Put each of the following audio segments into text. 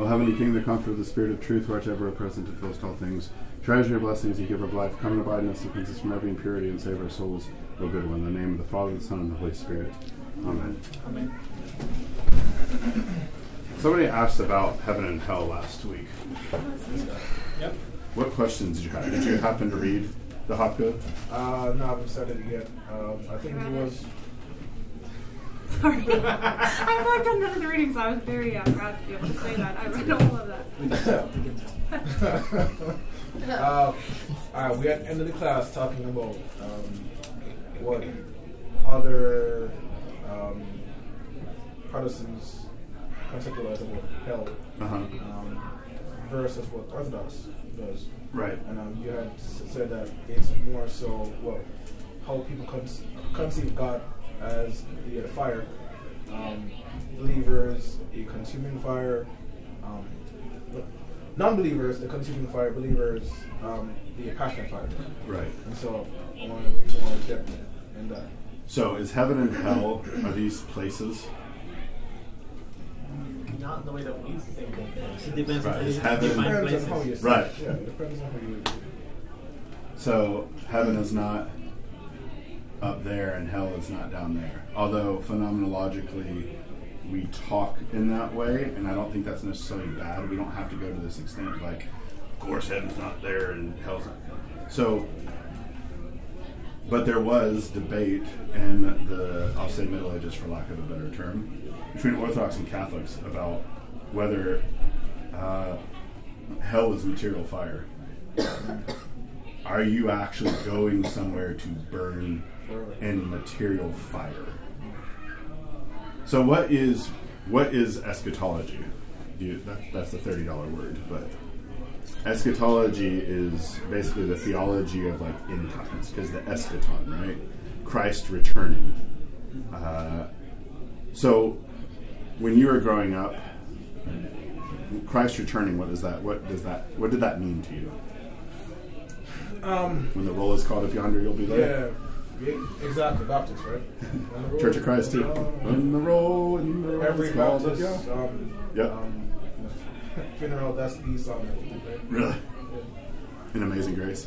O heavenly King, the comfort of the Spirit of truth, who art ever present and fills all things, treasure your blessings and giver of life, come and abide in us and cleanse us from every impurity and save our souls, O good one. In the name of the Father, the Son, and the Holy Spirit. Amen. Amen. Somebody asked about heaven and hell last week. Yep. What questions did you have? Did you happen to read the Hopko? Uh, no, I haven't started it yet. Um, I think it was. Sorry. I've not done none of the readings, I was very uh, proud to be able to say that. I read all of that. We can tell. We can tell. uh, all right, we at the end of the class talking about um, what other um, Protestants conceptualize about hell Uh-huh. um, versus what Orthodox does. Right. And um, you had said that it's more so what how people con- conceive God as the uh, fire, um, believers a consuming fire, um, non-believers the consuming fire, believers um, the passionate fire. Right. And so I want more depth in that. So is heaven and hell, are these places? Not in the way that we think of things. It depends Right, on it's heaven- Depends on how you places. see Right. it. Depends on how you. So heaven is not up there and hell is not down there. Although phenomenologically we talk in that way, and I don't think that's necessarily bad. We don't have to go to this extent like, of course heaven's not there and hell's not. So, but there was debate in the, I'll say Middle Ages for lack of a better term, between Orthodox and Catholics about whether uh, hell was material fire are you actually going somewhere to burn in material fire? So what is what is eschatology? You, that, that's the thirty dollar word, but eschatology is basically the theology of like end times, because the eschaton, right? Christ returning. Uh, so when you were growing up, Christ returning, what is that? What does that? What did that mean to you? Um, When the roll is called up yonder, you'll be there. yeah, yeah, exactly. Baptist, right? When the roll Church of Christ too. is When the roll, when the roll Every is called up Baptist yonder. um, Yep. um, funeral, that's the song. Right? Really, Yeah. an amazing grace.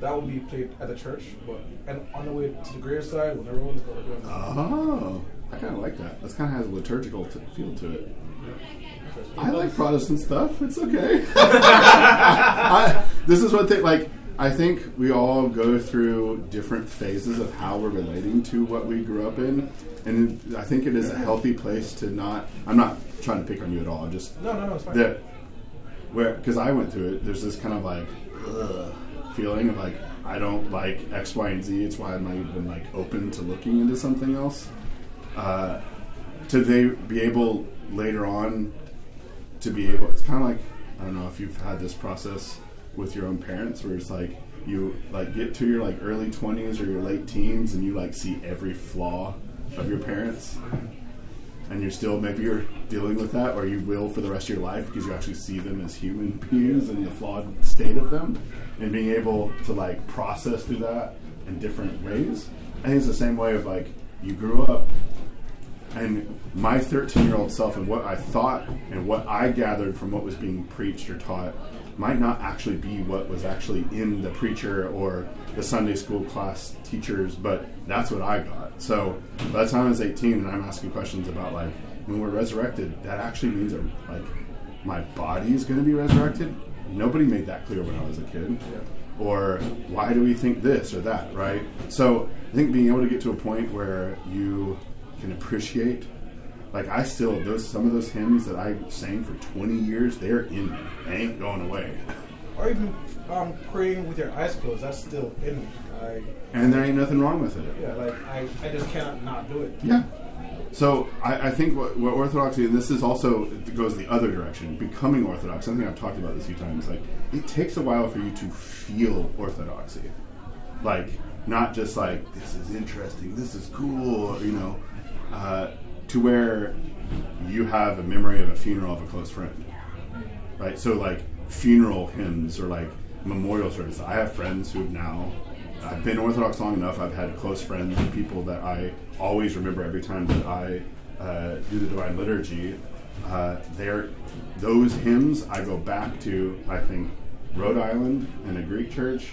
That would be played at the church, but and on the way to the graveside, when is called up yonder. Oh, I kind of like that. That's kind of has a liturgical t- feel to it. I like Protestant stuff. It's okay. I, this is what they like. I think we all go through different phases of how we're relating to what we grew up in, and I think it is a healthy place to not. I'm not trying to pick on you at all. I'm just No, no, no, it's fine. that where because I went through it. There's this kind of like ugh, feeling of like I don't like X, Y, and Z. It's why I'm not even like open to looking into something else. Uh, to they be able later on to be able. It's kind of like I don't know if you've had this process with your own parents where it's like you like get to your like early 20s or your late teens and you like see every flaw of your parents and you're still maybe you're dealing with that or you will for the rest of your life because you actually see them as human beings and the flawed state of them and being able to like process through that in different ways. I think it's the same way of like you grew up and my 13 year old self and what i thought and what i gathered from what was being preached or taught might not actually be what was actually in the preacher or the sunday school class teachers but that's what i got. So by the time i was 18 and i'm asking questions about like when we're resurrected that actually means that like my body is going to be resurrected? Nobody made that clear when i was a kid. Or why do we think this or that right? So i think being able to get to a point where you can appreciate like I still those some of those hymns that I sang for 20 years they're in me. They ain't going away. Or even um, praying with your eyes closed, that's still in me. I, and there ain't nothing wrong with it. Yeah, like I, I just cannot not do it. yeah. So I, I think what, what orthodoxy and this is also it goes the other direction becoming orthodox something I've talked about this a few times like it takes a while for you to feel orthodoxy. Like not just like this is interesting this is cool you know uh, to where you have a memory of a funeral of a close friend right so like funeral hymns or like memorial service i have friends who've now i've been orthodox long enough i've had close friends and people that i always remember every time that i uh, do the divine liturgy uh, they're those hymns. I go back to I think Rhode Island and a Greek church,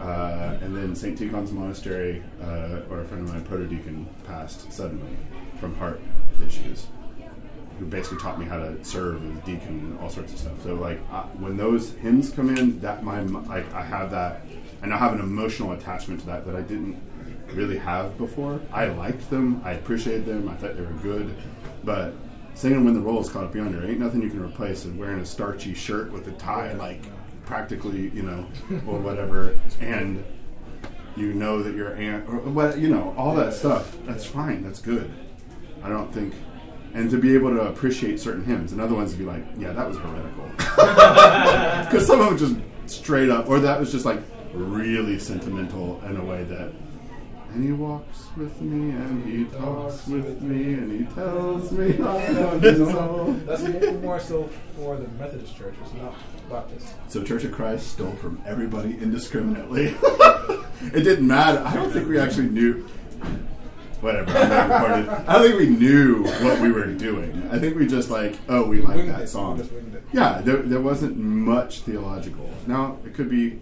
uh, and then St. Tikhon's Monastery, uh, where a friend of mine, protodeacon, passed suddenly from heart issues. Who basically taught me how to serve as deacon and all sorts of stuff. So like uh, when those hymns come in, that my like I have that, and I have an emotional attachment to that that I didn't really have before. I liked them, I appreciated them, I thought they were good, but singing "When the Roll is Called Up Yonder" ain't nothing you can replace with wearing a starchy shirt with a tie, like practically, you know, or whatever, and you know that your aunt, or what, you know, all that stuff. That's fine. That's good. I don't think, and to be able to appreciate certain hymns, and other ones to be like, yeah, that was heretical, because some of them just straight up, or that was just like really sentimental in a way that. And he walks with me, and he talks with me, and he tells me I know his own. That's more, more so for the Methodist Church. It's not Baptist. So Church of Christ stole from everybody indiscriminately. it didn't matter. I don't think we actually knew. Whatever. I'm not recorded. I don't think we knew what we were doing. I think we just like, oh, we like that song. Just winged it. Yeah, there, there wasn't much theological. Now it could be.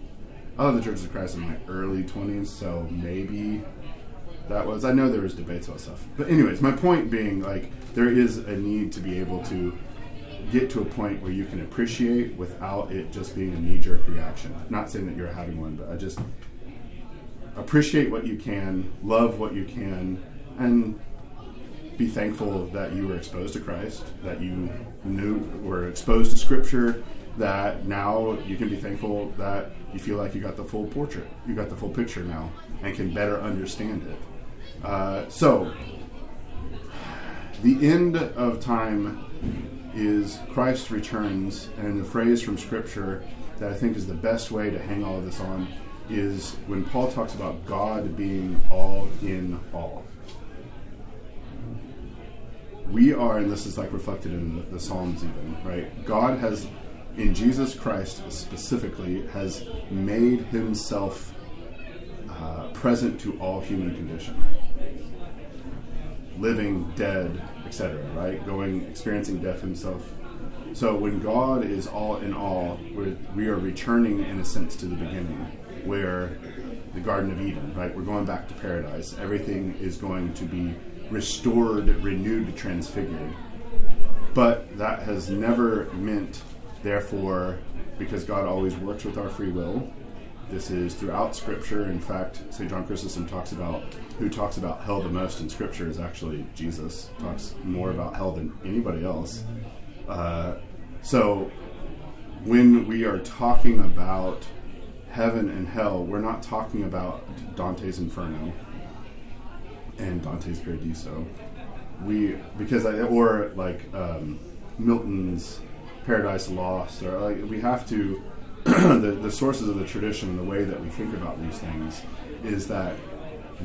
I love the Church of Christ in my early twenties, so maybe that was. I know there was debates about stuff, but anyways, my point being, like, there is a need to be able to get to a point where you can appreciate without it just being a knee jerk reaction. Not saying that you're having one, but I just appreciate what you can, love what you can, and be thankful that you were exposed to Christ, that you knew were exposed to Scripture, that now you can be thankful that you feel like you got the full portrait, you got the full picture now, and can better understand it. Uh, so, the end of time is Christ returns, and the phrase from Scripture that I think is the best way to hang all of this on is when Paul talks about God being all in all. We are, and this is like reflected in the, Psalms, even, right? God has, in Jesus Christ specifically, has made himself uh, present to all human condition living, dead, etc. Right, going, experiencing death himself. So when God is all in all, we're, we are returning in a sense to the beginning, where the Garden of Eden. Right, we're going back to paradise. Everything is going to be restored, renewed, transfigured. But that has never meant, therefore, because God always works with our free will. This is throughout Scripture. In fact, St. John Chrysostom talks about who talks about hell the most in Scripture is actually Jesus. Talks more about hell than anybody else. Uh, so, when we are talking about heaven and hell, we're not talking about Dante's Inferno and Dante's Paradiso. We because I, or like um, Milton's Paradise Lost, or like we have to the, the sources of the tradition the way that we think about these things is that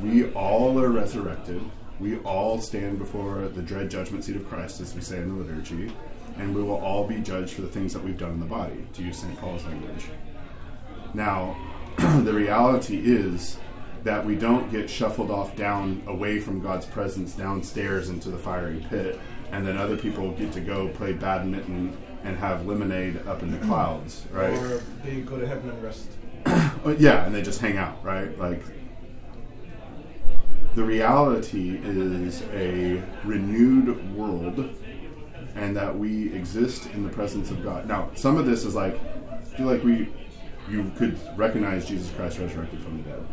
we all are resurrected. We all stand before the dread judgment seat of Christ, as we say in the liturgy, and we will all be judged for the things that we've done in the body, to use St. Paul's language. Now, the reality is that we don't get shuffled off down away from God's presence downstairs into the fiery pit, and then other people get to go play badminton and have lemonade up in the clouds, right? Or they go to heaven and rest. Uh, yeah, and they just hang out, right? Like the reality is a renewed world, and that we exist in the presence of God. Now, some of this is like, I feel like we, you could recognize Jesus Christ resurrected from the dead,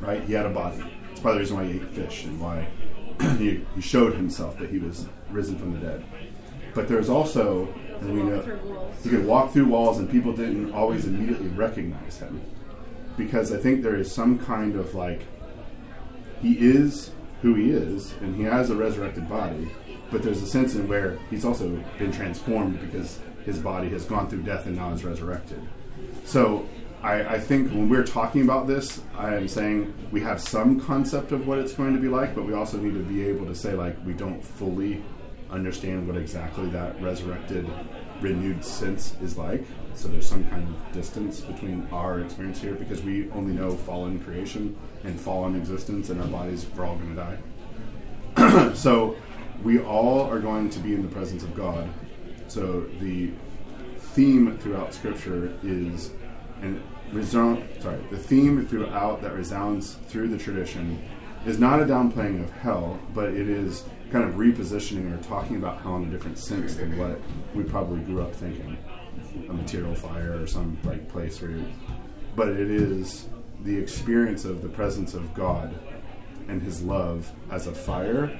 right? He had a body. It's part of the reason why he ate fish and why he, he showed himself that he was risen from the dead. But there's also, and we know, Walk through walls. he could walk through walls and people didn't always immediately recognize him because I think there is some kind of like he is who he is and he has a resurrected body, but there's a sense in where he's also been transformed because his body has gone through death and now is resurrected. So I, I think when we're talking about this, I am saying we have some concept of what it's going to be like, but we also need to be able to say like we don't fully understand what exactly that resurrected, renewed sense is like. So there's some kind of distance between our experience here because we only know fallen creation and fallen existence, and our bodies are all going to die. so we all are going to be in the presence of God. So the theme throughout Scripture is, and resound, sorry, the theme throughout that resounds through the tradition is not a downplaying of hell, but it is kind of repositioning or talking about hell in a different sense than what we probably grew up thinking, a material fire or some like place where. You, but it is the experience of the presence of God and His love as a fire,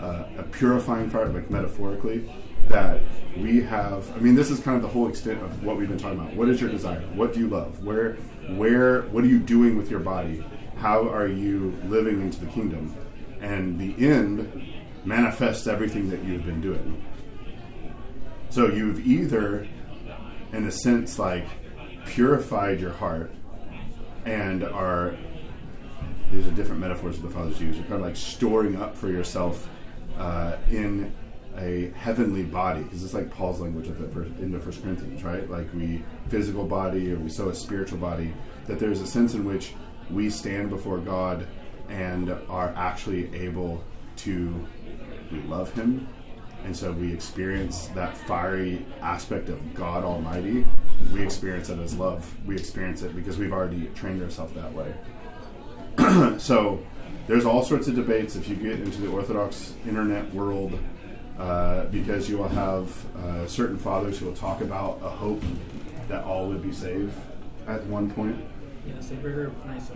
uh, a purifying fire, like metaphorically, that we have. I mean, this is kind of the whole extent of what we've been talking about. What is your desire? What do you love? Where, where, what are you doing with your body? How are you living into the kingdom? And the end manifests everything that you've been doing. So you've either, in a sense, like purified your heart and are these are different metaphors that the fathers use. You're kind of like storing up for yourself uh, in a heavenly body, because it's like Paul's language the first, in the First Corinthians, right? Like we physical body or we sow a spiritual body. That there's a sense in which we stand before God and are actually able to we love Him, and so we experience that fiery aspect of God Almighty. We experience it as love. We experience it because we've already trained ourselves that way. so there's all sorts of debates if you get into the Orthodox internet world, uh, because you will have uh, certain fathers who will talk about a hope that all would be saved at one point. Yes, they were nice.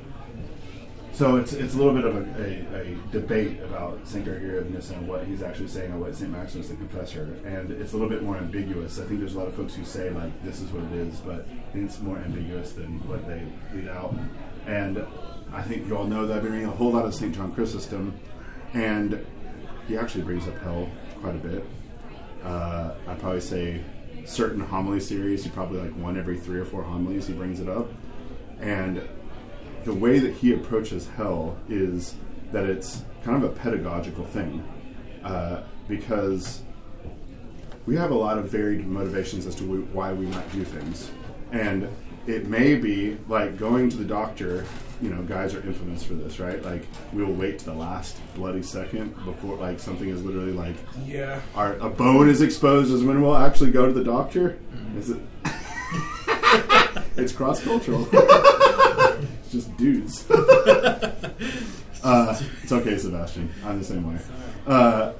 So it's it's a little bit of a, a, a debate about Saint Gregory of Nyssa and what he's actually saying and what Saint Maximus the Confessor, and it's a little bit more ambiguous. I think there's a lot of folks who say like this is what it is, but it's more ambiguous than what they lead out. And I think you all know that I've been reading a whole lot of Saint John Chrysostom, and he actually brings up hell quite a bit. Uh, I'd probably say certain homily series, he probably like one every three or four homilies he brings it up, and the way that he approaches hell is that it's kind of a pedagogical thing uh, because we have a lot of varied motivations as to why we might do things and it may be like going to the doctor you know guys are infamous for this right? Like we'll wait to the last bloody second before like something is literally like Yeah. our a bone is exposed is when we'll actually go to the doctor. Is it? It's cross-cultural. It's just dudes. Uh, it's okay sebastian. I'm the same way. Uh,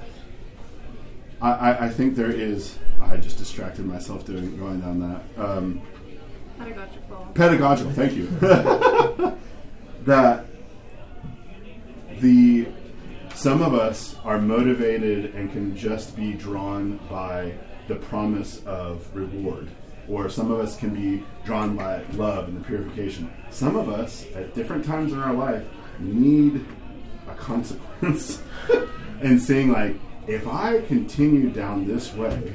I, I, I think there is i just distracted myself doing going down that um, Pedagogical. pedagogical thank you that the some of us are motivated and can just be drawn by the promise of reward or some of us can be drawn by love and the purification some of us at different times in our life need a consequence and saying like if i continue down this way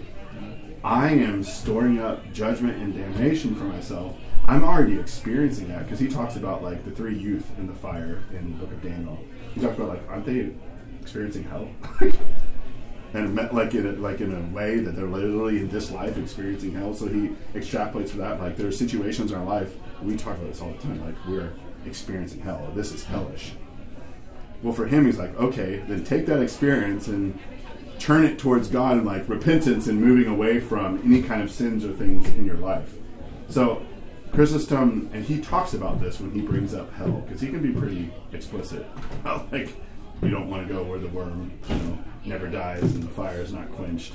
I am storing up judgment and damnation for myself. I'm already experiencing that because he talks about like the three youth in the fire in the book of Daniel. He talks about like aren't they experiencing hell? and like in a, like in a way that they're literally in this life experiencing hell. So he extrapolates for that. Like there are situations in our life we talk about this all the time. Like we're experiencing hell. This is hellish. Well, for him, he's like, okay, then take that experience and turn it towards God and like repentance and moving away from any kind of sins or things in your life. So Chrysostom, and he talks about this when he brings up hell because he can be pretty explicit. like you don't want to go where the worm, you know, never dies and the fire is not quenched.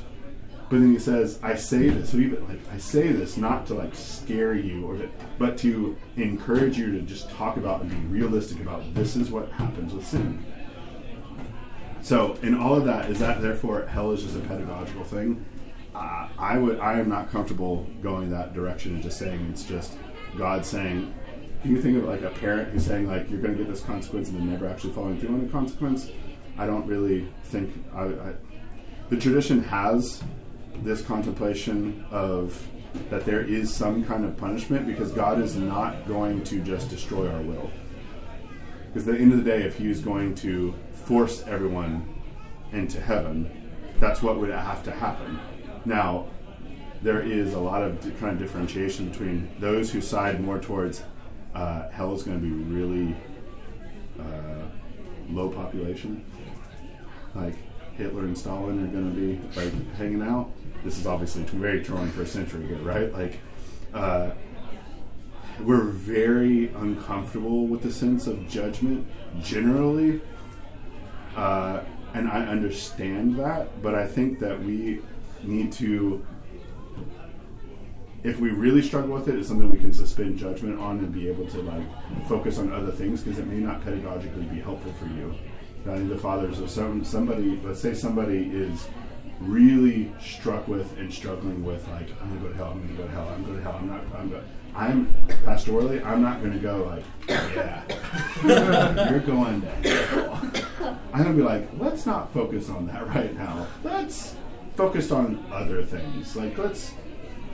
But then he says, "I say this." So even like I say this not to like scare you or to, but to encourage you to just talk about and be realistic about this is what happens with sin. So, in all of that, is that therefore hell is just a pedagogical thing? Uh, I would, I am not comfortable going that direction and just saying it's just God saying. Can you think of like a parent who's saying like you're going to get this consequence and then never actually following through on the consequence? I don't really think I, I, the tradition has this contemplation of that there is some kind of punishment because God is not going to just destroy our will. Because at the end of the day, if He is going to force everyone into heaven, that's what would have to happen. Now, there is a lot of kind of differentiation between those who side more towards uh, hell is going to be really uh, low population. Like, Hitler and Stalin are going to be like hanging out. This is obviously very 21st century here, right? Like, uh, we're very uncomfortable with the sense of judgment generally, uh, and I understand that. But I think that we need to if we really struggle with it, it's something we can suspend judgment on and be able to like focus on other things because it may not pedagogically be helpful for you. I think the fathers of some somebody, let's say somebody is really struck with and struggling with like I'm gonna go to hell, I'm gonna go to hell, I'm going to go to hell, I'm not, I'm go, I'm pastorally, I'm not gonna go like yeah, you're going to hell. I'm gonna be like, let's not focus on that right now. Let's focus on other things. Like let's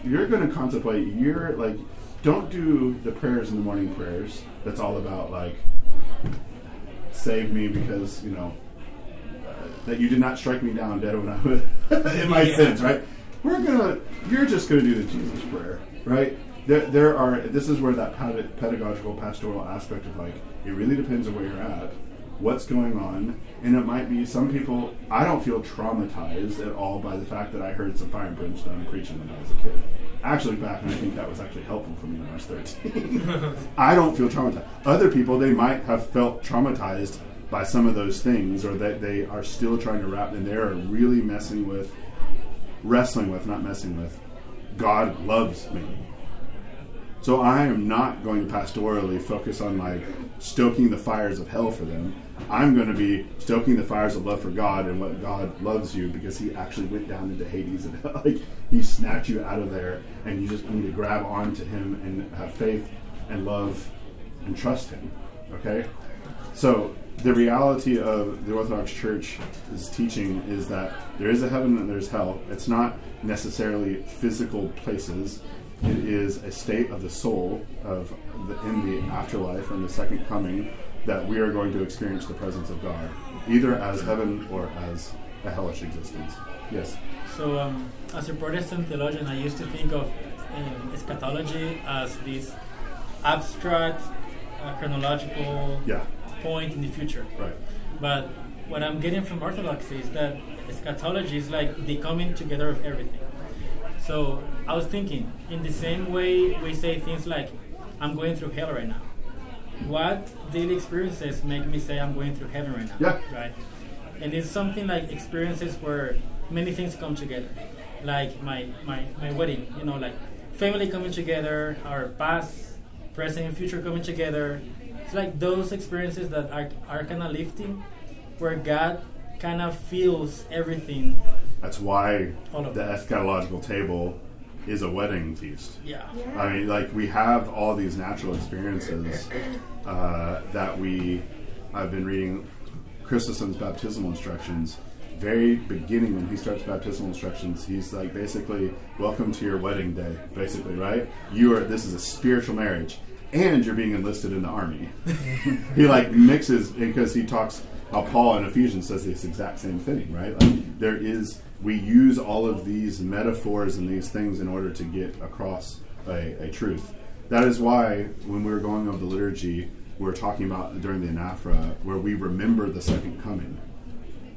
you're going to contemplate you're like don't do the prayers in the morning prayers. That's all about like save me because you know uh, that you did not strike me down dead when i was in my Yeah. sins right? We're gonna you're just gonna do the jesus prayer right? There, there are this is where that pedagogical pastoral aspect of like it really depends on where you're at what's going on and it might be some people i don't feel traumatized at all by the fact that i heard some fire and brimstone preaching when i was a kid. Actually back and i think that was actually helpful for me when i was 13 i don't feel traumatized. Other people they might have felt traumatized by some of those things or that they are still trying to wrap and they're really messing with wrestling with not messing with god loves me. So I am not going to pastorally focus on like stoking the fires of hell for them. I'm going to be stoking the fires of love for God and what God loves you because He actually went down into Hades and like He snatched you out of there, and you just need to grab onto Him and have faith and love and trust Him. Okay, so the reality of the Orthodox Church's teaching is that there is a heaven and there's hell. It's not necessarily physical places. It is a state of the soul of the, in the afterlife and the second coming that we are going to experience the presence of God, either as heaven or as a hellish existence. Yes. So, um, as a Protestant theologian, I used to think of um, eschatology as this abstract, uh, chronological Yeah. point in the future. Right. But what I'm getting from Orthodoxy is that eschatology is like the coming together of everything. So I was thinking, in the same way we say things like, I'm going through hell right now. What daily experiences make me say I'm going through heaven right now? Yeah. Right? And it's something like experiences where many things come together. Like my, my, my wedding, you know, like family coming together, our past, present, and future coming together. It's like those experiences that are, are kind of lifting, where God kind of feels everything. That's why the eschatological table is a wedding feast. Yeah. I mean, like we have all these natural experiences uh, that we. I've been reading Chrysostom's baptismal instructions. Very beginning when he starts baptismal instructions, he's like basically, "Welcome to your wedding day." Basically, right? You are. This is a spiritual marriage, and you're being enlisted in the army. he like mixes because he talks. How Paul in Ephesians says this exact same thing, right? Like there is, we use all of these metaphors and these things in order to get across a, a truth. That is why when we were going over the liturgy, we were talking about during the anaphora where we remember the second coming,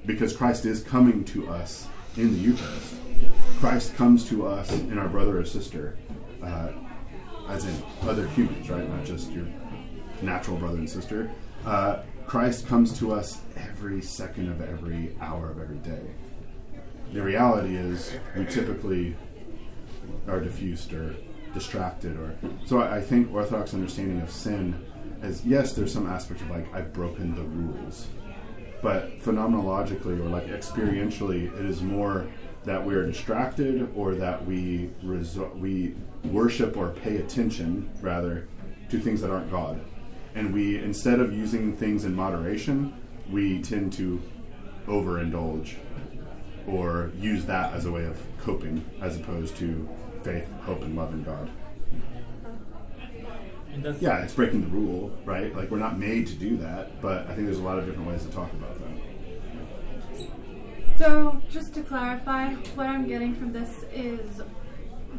because Christ is coming to us in the Eucharist. Christ comes to us in our brother or sister, uh, as in other humans, right? Not just your natural brother and sister. Uh, Christ comes to us every second of every hour of every day. The reality is, we typically are diffused or distracted, or so. I, I think Orthodox understanding of sin is yes, there's some aspect of like I've broken the rules, but phenomenologically or like experientially, it is more that we are distracted or that we resor- we worship or pay attention rather to things that aren't God, and we instead of using things in moderation, we tend to overindulge or use that as a way of coping as opposed to faith, hope, and love in God. And that's, Yeah, it's breaking the rule, right? Like we're not made to do that, but I think there's a lot of different ways to talk about that. So, just to clarify, what I'm getting from this is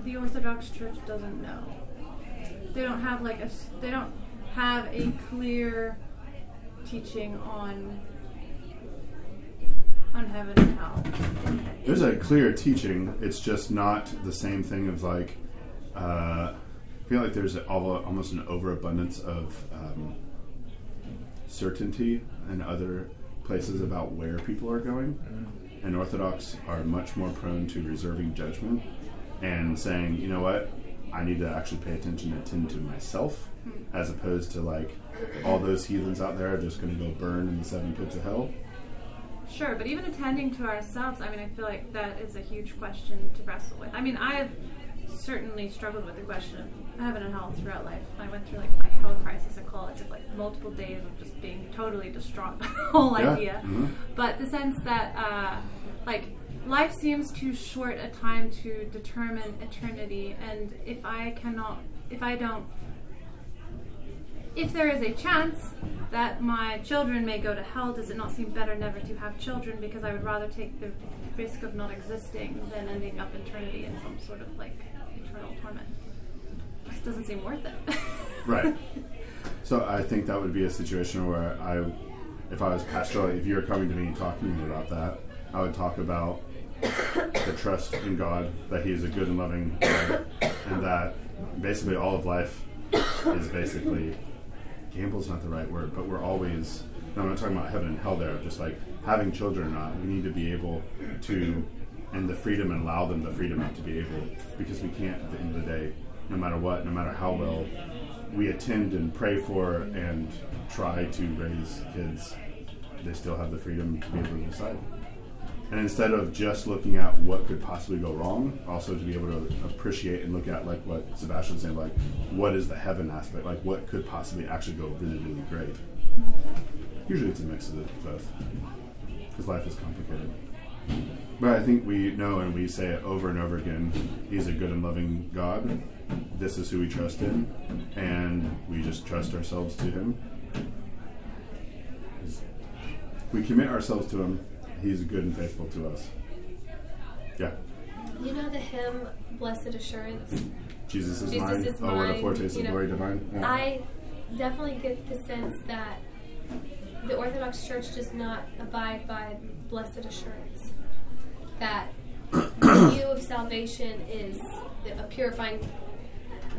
the Orthodox Church doesn't know. They don't have like a they don't have a clear teaching on on heaven and hell. There's a clear teaching. It's just not the same thing of like. Uh, I feel like there's a, almost an overabundance of um, certainty in other places about where people are going, and Orthodox are much more prone to reserving judgment and saying, you know what, I need to actually pay attention and attend to myself, as opposed to like all those heathens out there are just going to go burn in the seven pits of hell. Sure, but even attending to ourselves, I mean, I feel like that is a huge question to wrestle with. I mean, I've certainly struggled with the question of heaven and hell throughout life. I went through like my hell crisis at college of like multiple days of just being totally distraught by the whole Yeah, idea. mhm. But the sense that, uh, like, life seems too short a time to determine eternity, and if I cannot, if I don't if there is a chance that my children may go to hell, does it not seem better never to have children? Because I would rather take the risk of not existing than ending up eternity in some sort of like eternal torment. It just doesn't seem worth it. Right. So I think that would be a situation where I, if I was pastoral, if you were coming to me and talking to me about that, I would talk about the trust in God, that He is a good and loving God, and that basically all of life is basically gamble's not the right word, but we're always. No, I'm not talking about heaven and hell. There, just like having children or not, we need to be able to, and the freedom and allow them the freedom to be able, because we can't at the end of the day, no matter what, no matter how well we attend and pray for and try to raise kids, they still have the freedom to be able to decide. And instead of just looking at what could possibly go wrong, also to be able to appreciate and look at like what Sebastian was saying, like what is the heaven aspect, like what could possibly actually go really, really great. Usually it's a mix of the both, because life is complicated. But I think we know and we say it over and over again. He's a good and loving God. This is who we trust in, and we just trust ourselves to Him. We commit ourselves to Him. He's good and faithful to us. Yeah, You know the hymn "Blessed Assurance." Jesus is Jesus mine. is oh, what a foretaste you of know. glory divine. Yeah. I definitely get the sense that the Orthodox Church does not abide by blessed assurance. That the view of salvation is a purifying,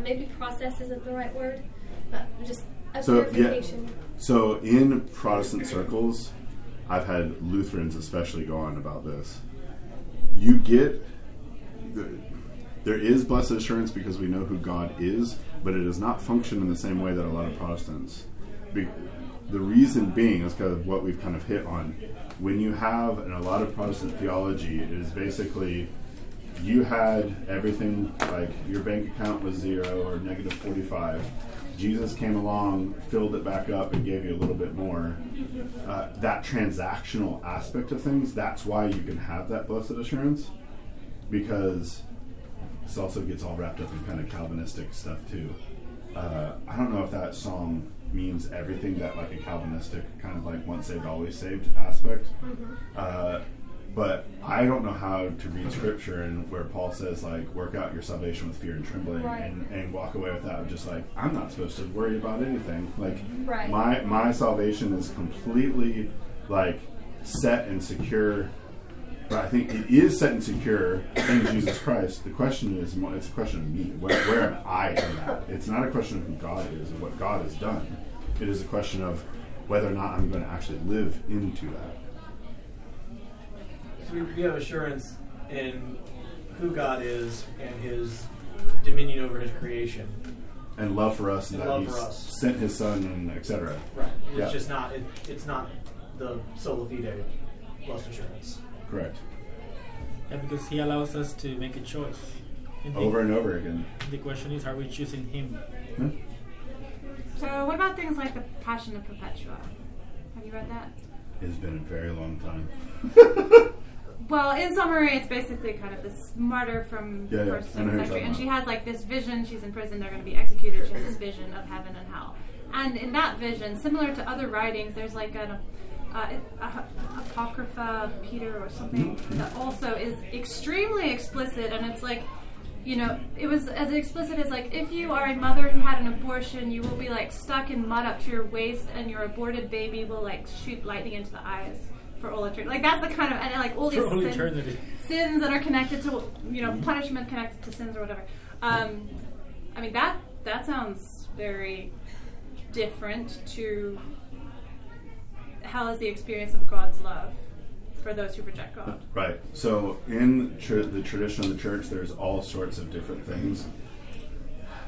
maybe process isn't the right word, but just a So, yeah. So in Protestant circles, I've had Lutherans especially go on about this. You get there is blessed assurance because we know who God is, but it does not function in the same way that a lot of Protestants. Be, the reason being is because of what we've kind of hit on. When you have in a lot of Protestant theology, it is basically you had everything like your bank account was zero or negative 45 jesus came along filled it back up and gave you a little bit more. Uh, that transactional aspect of things that's why you can have that blessed assurance because this also gets all wrapped up in kind of calvinistic stuff too. Uh, i don't know if that song means everything that like a calvinistic kind of like once saved always saved aspect uh, but I don't know how to read scripture and where Paul says like work out your salvation with fear and trembling Right. and, and walk away with that just like I'm not supposed to worry about anything. Like Right. my my salvation is completely like set and secure. But I think it is set and secure in Jesus Christ. The question is, it's a question of me. Where, where am I in that? It's not a question of who God is and what God has done. It is a question of whether or not I'm going to actually live into that. So we, we have assurance in who God is and His dominion over His creation. and love for us, and And that love He's for us. sent His Son, and etc. Right. It's Yeah. just not. It, it's not the sola fide blessed assurance. Correct. Yeah, because He allows us to make a choice. And the- Over and over again. The question is, are we choosing Him? Hmm? so, what about things like the Passion of Perpetua? Have you read that? It's been a very long time. Well, in summary, it's basically kind of this martyr from Yeah, yeah, first know century, and she has like this vision. She's in prison; they're going to be executed. She has this vision of heaven and hell, and in that vision, similar to other writings, there's like an uh, a, a, apocrypha of Peter or something Mm-hmm. that also is extremely explicit, and it's like. You know, it was as explicit as like if you are a mother who had an abortion, you will be like stuck in mud up to your waist, and your aborted baby will like shoot lightning into the eyes for all eternity. Like that's the kind of and like all these all sin- sins that are connected to you know punishment connected to sins or whatever. Um, I mean that that sounds very different to hell is the experience of God's love for those who reject God. Right. So in tr- the tradition of the church, there's all sorts of different things.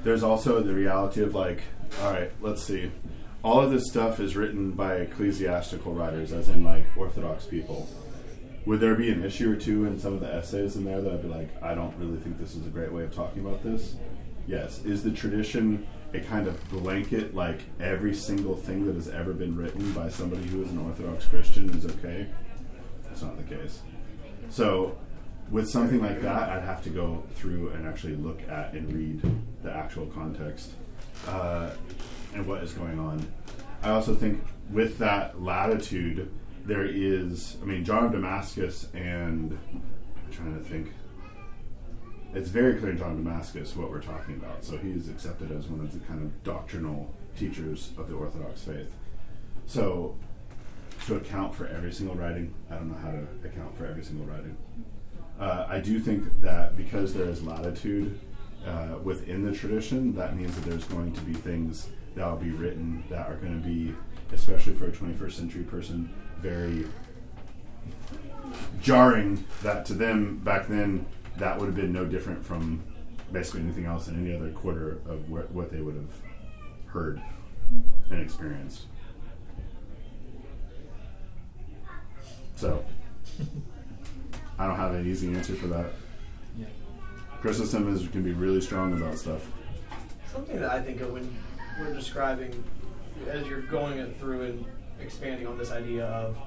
There's also the reality of like, all right, let's see. All of this stuff is written by ecclesiastical writers, as in like Orthodox people. Would there be an issue or two in some of the essays in there that I'd be like, I don't really think this is a great way of talking about this? Yes. Is the tradition a kind of blanket, like every single thing that has ever been written by somebody who is an Orthodox Christian is okay? That's not the case. So, with something like that, I'd have to go through and actually look at and read the actual context uh, and what is going on. I also think with that latitude, there is, I mean, John of Damascus and I'm trying to think. It's very clear in John of Damascus what we're talking about. So he's accepted as one of the kind of doctrinal teachers of the Orthodox faith. So to account for every single writing. I don't know how to account for every single writing. Uh, I do think that because there is latitude uh, within the tradition, that means that there's going to be things that will be written that are going to be, especially for a 21st century person, very jarring. That to them back then, that would have been no different from basically anything else in any other quarter of wh- what they would have heard and experienced. So, I don't have an easy answer for that. Yeah. Chrysostom is can be really strong about stuff. Something that I think of when we're describing, as you're going it through and expanding on this idea of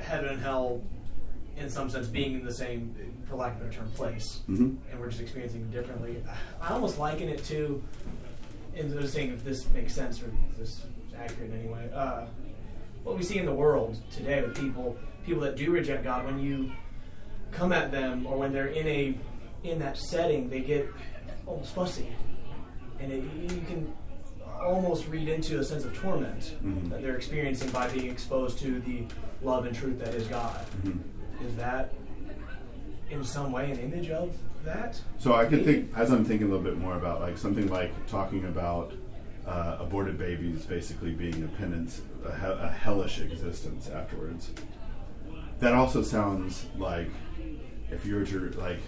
heaven and hell, in some sense, being in the same, for lack of a better term, place, hmm and we're just experiencing it differently. I almost liken it to, and was saying if this makes sense or if this is accurate in any way, uh, what we see in the world today with people, people that do reject God, when you come at them or when they're in a in that setting, they get almost fussy, and it, you can almost read into a sense of torment Mhm. that they're experiencing by being exposed to the love and truth that is God. hmm Is that in some way an image of that? So I could think, as I'm thinking a little bit more about like something like talking about uh, aborted babies basically being a penance, a, he- a hellish existence afterwards. That also sounds like if you were to like,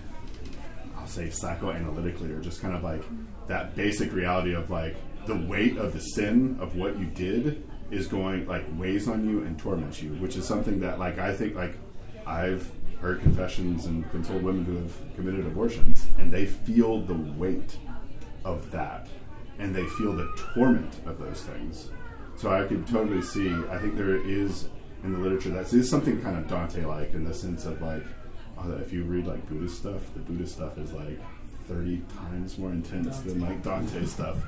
I'll say psychoanalytically, or just kind of like that basic reality of like the weight of the sin of what you did is going like weighs on you and torments you, which is something that like I think like I've heard confessions and consoled women who have committed abortions, and they feel the weight of that, and they feel the torment of those things. So I could totally see. I think there is in the literature that is something kind of Dante-like in the sense of like, uh, if you read like Buddhist stuff, the Buddhist stuff is like thirty times more intense than like Dante stuff.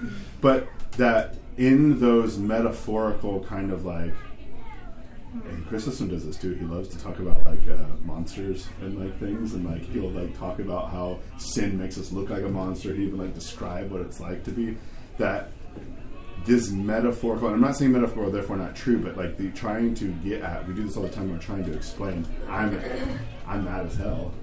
But that in those metaphorical kind of like and Chrysostom does this too. He loves to talk about like uh, monsters and like things, and like he'll like talk about how sin makes us look like a monster. He even like describe what it's like to be that this metaphorical. And I'm not saying metaphorical, therefore not true, but like the trying to get at. We do this all the time. We're trying to explain. I'm I'm mad as hell.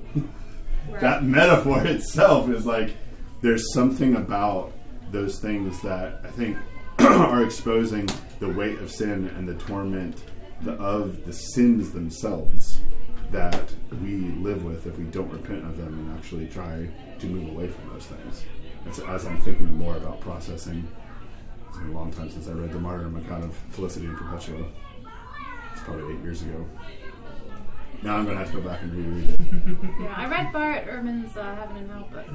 That metaphor itself is like there's something about those things that I think are exposing the weight of sin and the torment the, of the sins themselves that we live with if we don't repent of them and actually try to move away from those things. It's, as I'm thinking more about processing, it's been a long time since I read the martyrdom account of Felicity and Perpetua. It's probably eight years ago. Now I'm going to have to go back and reread it. Yeah, I read Bart Ehrman's uh, Heaven and Hell, but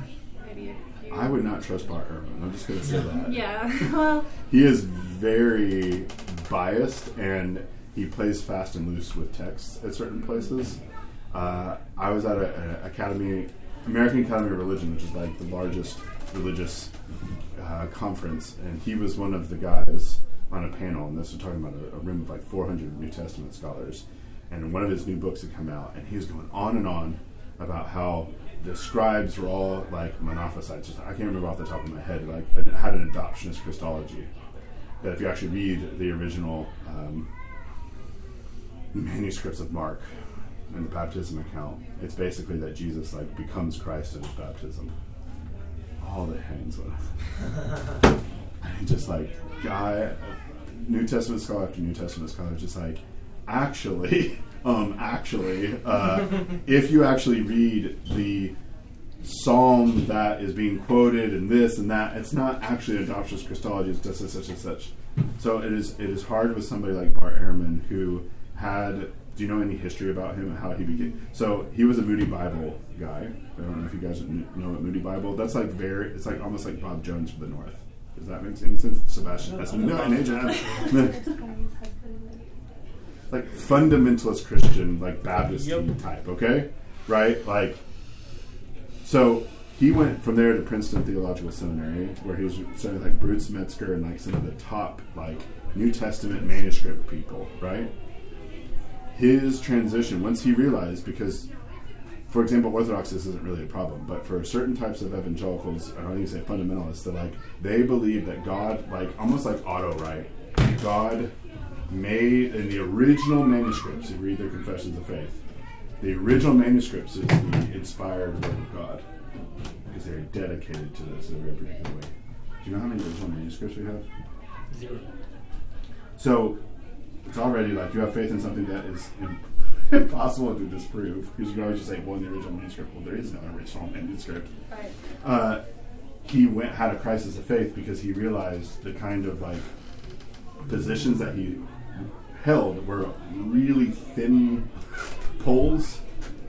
maybe if you. I would not trust Bart Ehrman. I'm just going to say that. Yeah, well, He is very biased and he plays fast and loose with texts at certain places. Uh, I was at an academy, American Academy of Religion, which is like the largest religious uh, conference, and he was one of the guys on a panel, and this was talking about a, a room of like 400 New Testament scholars. And one of his new books had come out, and he was going on and on about how the scribes were all like monophysites. I can't remember off the top of my head. Like had an adoptionist Christology. that if you actually read the original um, manuscripts of Mark and the baptism account, it's basically that Jesus like becomes Christ at his baptism. All the hands went just like guy, New Testament scholar after New Testament scholar, just like actually, um, actually, uh, if you actually read the psalm that is being quoted and this and that, it's not actually an adoptionist Christology. It's just such and such. So it is. It is hard with somebody like Bart Ehrman who had. Do you know any history about him and how he became? So he was a Moody Bible guy. I don't know if you guys know what Moody Bible. That's like very. It's like almost like Bob Jones for the North. Does that make any sense? Sebastian. No, an agent. like fundamentalist Christian, like Baptist Yep. type. Okay, right? Like, so he went from there to Princeton Theological Seminary, where he was studying like Bruce Metzger and like some of the top like New Testament manuscript people. Right. His transition once he realized because. For example, Orthodox this isn't really a problem, but for certain types of evangelicals, I don't even say fundamentalists, that like they believe that God, like almost like auto right, God made in the original manuscripts, you read their confessions of faith, the original manuscripts is the inspired word of God because they're dedicated to this in a very particular way. Do you know how many original manuscripts we have? Zero. So it's already like you have faith in something that is impossible to disprove because you can always just say, well, in the original manuscript, well, there is no original manuscript. Right. Uh, he went had a crisis of faith because he realized the kind of like positions that he held were really thin poles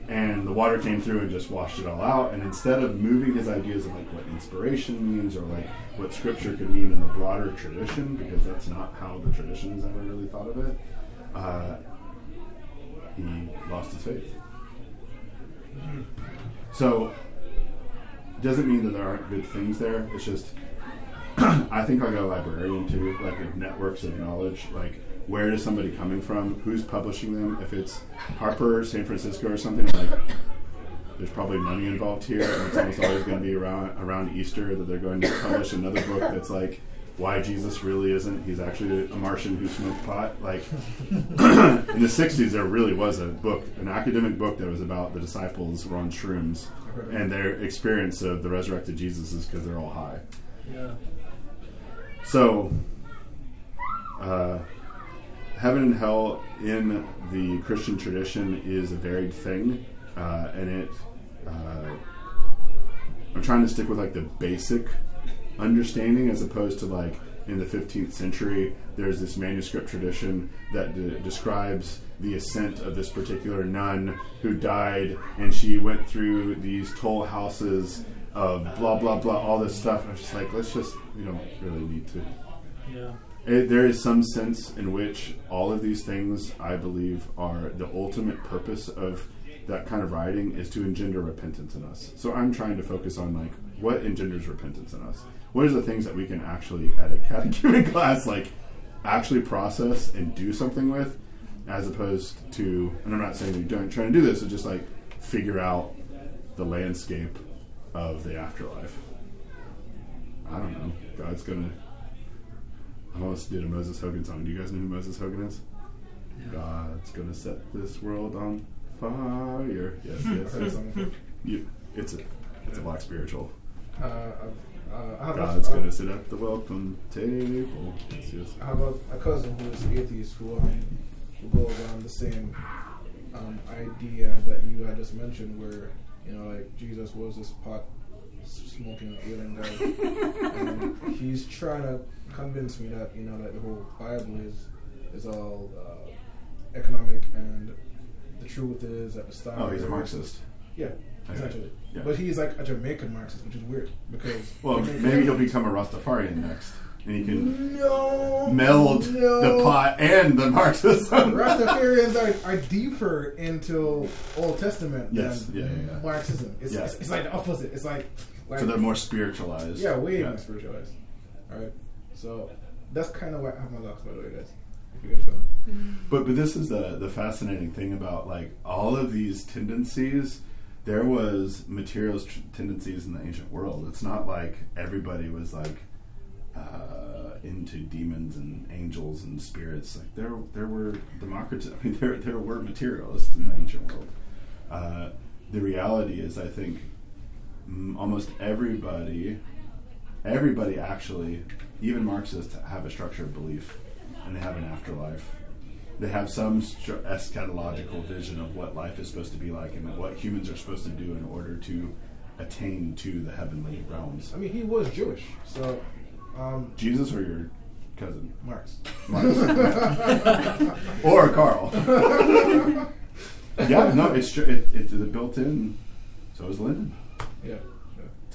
and the water came through and just washed it all out and instead of moving his ideas of like what inspiration means or like what scripture could mean in the broader tradition because that's not how the tradition has ever really thought of it uh, he lost his faith so doesn't mean that there aren't good things there. It's just I think I'll go librarian too, like networks of knowledge. Like where is somebody coming from? Who's publishing them? If it's Harper, San Francisco, or something like. There's probably money involved here, and it's almost always going to be around around Easter that they're going to publish another book that's like why Jesus really isn't. He's actually a Martian who smoked pot. Like in the '60s, there really was a book, an academic book that was about the disciples were on shrooms, and their experience of the resurrected Jesus is because they're all high. Yeah. So, uh, heaven and hell in the Christian tradition is a varied thing, uh, and it. Uh, I'm trying to stick with like the basic understanding as opposed to like in the 15th century there's this manuscript tradition that de- describes the ascent of this particular nun who died and she went through these toll houses of blah blah blah all this stuff i was just like let's just we don't really need to Yeah. It, there is some sense in which all of these things, I believe, are the ultimate purpose of that kind of writing is to engender repentance in us. So I'm trying to focus on like what engenders repentance in us. What are the things that we can actually, at a catechumen class, like actually process and do something with, as opposed to, and I'm not saying that you're trying to do this, but just like figure out the landscape of the afterlife. I don't know. God's gonna. I almost did a Moses Hogan song. Do you guys know who Moses Hogan is? God's gonna set this world on fire. Yes, yes. Yes. you, it's a it's a black spiritual. Uh, uh, I have God's a, gonna sit at the welcome table. Yes, yes. I have a, a cousin who is atheist who, um, who goes around the same um, idea that you had just mentioned, where you know, like Jesus was this pot smoking alien guy, and he's trying to convince me that you know that the whole Bible is is all uh, economic, and the truth is that the style. Oh, he's a Marxist. Yeah, essentially. Yeah. But he's like a Jamaican Marxist, which is weird because Well, maybe he'll become a Rastafarian next, and he can no meld no. the pot and the Marxism. Rastafarians are, are deeper into Old Testament Yes, than yeah, yeah, yeah. Marxism. It's, Yeah. it's, it's like the opposite. It's like, like so they're more spiritualized. yeah, way more spiritualized. All right, so that's kind of why I have my locks, by the way, guys. If you guys don't. But but this is the the fascinating thing about like all of these tendencies. There was materials tr- tendencies in the ancient world. It's not like everybody was like uh, into demons and angels and spirits. Like there, there were Democritus. I mean, there there were materialists in the ancient world. Uh, the reality is, I think almost everybody, everybody actually, even Marxists, have a structured belief, and they have an afterlife. They have some str- eschatological vision of what life is supposed to be like and what humans are supposed to do in order to attain to the heavenly realms. I mean, he was Jewish, so um, Jesus or your cousin? Marx. Marx. or Karl. yeah, no, it's tr- it, it's built in. So is Lenin. Yeah.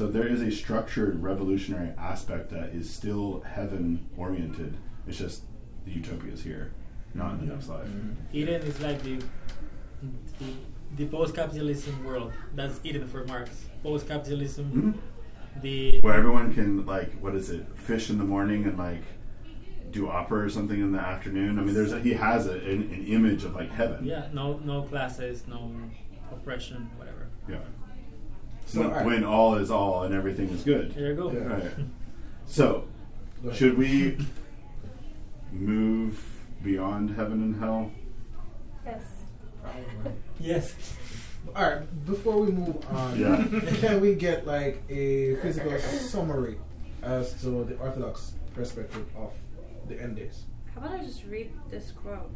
So there is a structured revolutionary aspect that is still heaven oriented. It's just the utopia is here, not in the next life. Eden is like the the, the post-capitalism world. That's Eden for Marx. Post-capitalism, Mhm. the Where everyone can like, what is it, fish in the morning and like do opera or something in the afternoon. I mean, there's a, he has a, an, an image of like heaven. yeah, no no classes, no oppression, whatever. Yeah. So, when, alright. when all is all and everything is good. There you go. Yeah. Right. So, should we move beyond heaven and hell? Yes. Yes. All right. Before we move on, Yeah. can we get like a physical summary as to the Orthodox perspective of the end days? How about I just read this quote?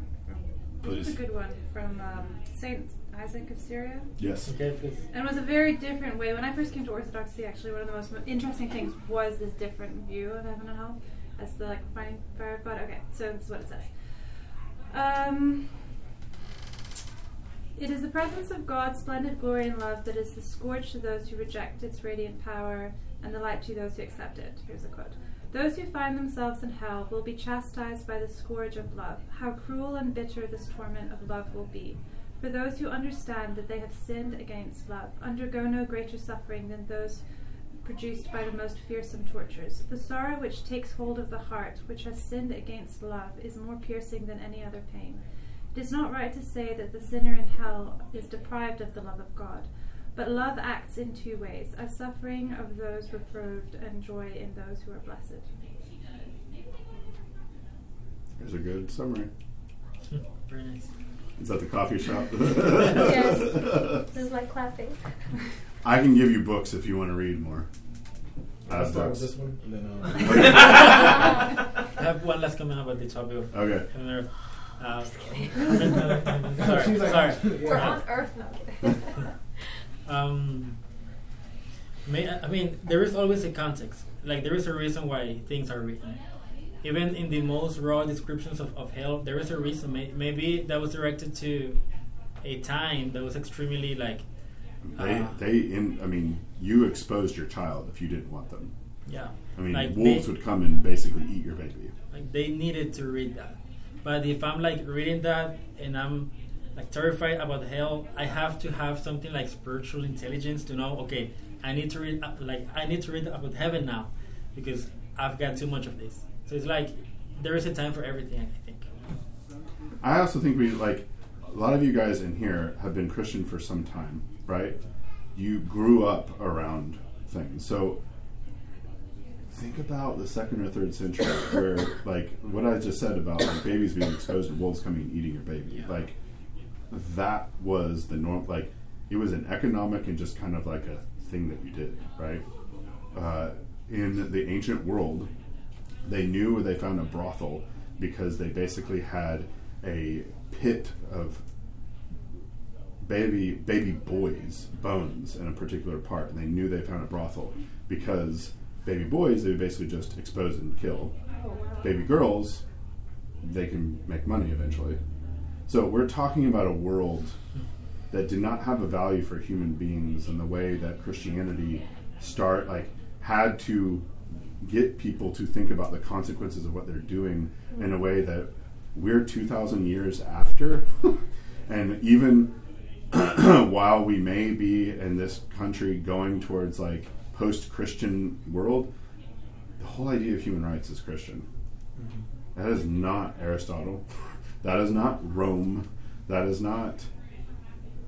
This is Please. a good one from um, Saint Isaac of Syria. Yes. Okay, please. And it was a very different way. When I first came to Orthodoxy, actually, one of the most interesting things was this different view of heaven and hell as the like finding fire of God. Okay, so this is what it says. Um, it is the presence of God's splendid glory and love that is the scourge to those who reject its radiant power and the light to those who accept it. Here's a quote. Those who find themselves in hell will be chastised by the scourge of love. How cruel and bitter this torment of love will be. For those who understand that they have sinned against love, undergo no greater suffering than those produced by the most fearsome tortures. The sorrow which takes hold of the heart, which has sinned against love, is more piercing than any other pain. It is not right to say that the sinner in hell is deprived of the love of God, but love acts in two ways a suffering of those reproved and joy in those who are blessed. Here's a good summary. Very nice. Is that the coffee shop? Yes. This is my clapping. I can give you books if you want to read more. I Let's have start with books. this one, and then uh, I have one last comment about the topic of Okay. heaven and earth. Sorry, She's like, sorry. We're on Earth now. Um, may, I mean, there is always a context. Like, there is a reason why things are written. Even in the most raw descriptions of, of hell, there is a reason. May, maybe that was directed to a time that was extremely, like, They, Uh, they, in, I mean, you exposed your child if you didn't want them. yeah. I mean, Like, wolves they- would come and basically eat your baby. Like, they needed to read that. But if I'm, like, reading that and I'm, like, terrified about hell, I have to have something like spiritual intelligence to know, okay, I need to read, uh, like, I need to read about heaven now because I've got too much of this. So it's like there is a time for everything, I think. I also think we like a lot of you guys in here have been Christian for some time, right? You grew up around things. So think about the second or third century where like what I just said about like babies being exposed to wolves coming and eating your baby. Yeah. Like that was the norm like it was an economic and just kind of like a thing that you did, right? Uh, in the ancient world, they knew they found a brothel because they basically had a pit of baby baby boys bones in a particular part and they knew they found a brothel because baby boys they would basically just expose and kill. Baby girls they can make money eventually so we're talking about a world that did not have a value for human beings in the way that christianity start like had to get people to think about the consequences of what they're doing in a way that we're 2000 years after. And even while we may be in this country going towards like post-christian world the whole idea of human rights is christian. Mm-hmm. That is not aristotle that is not rome that is not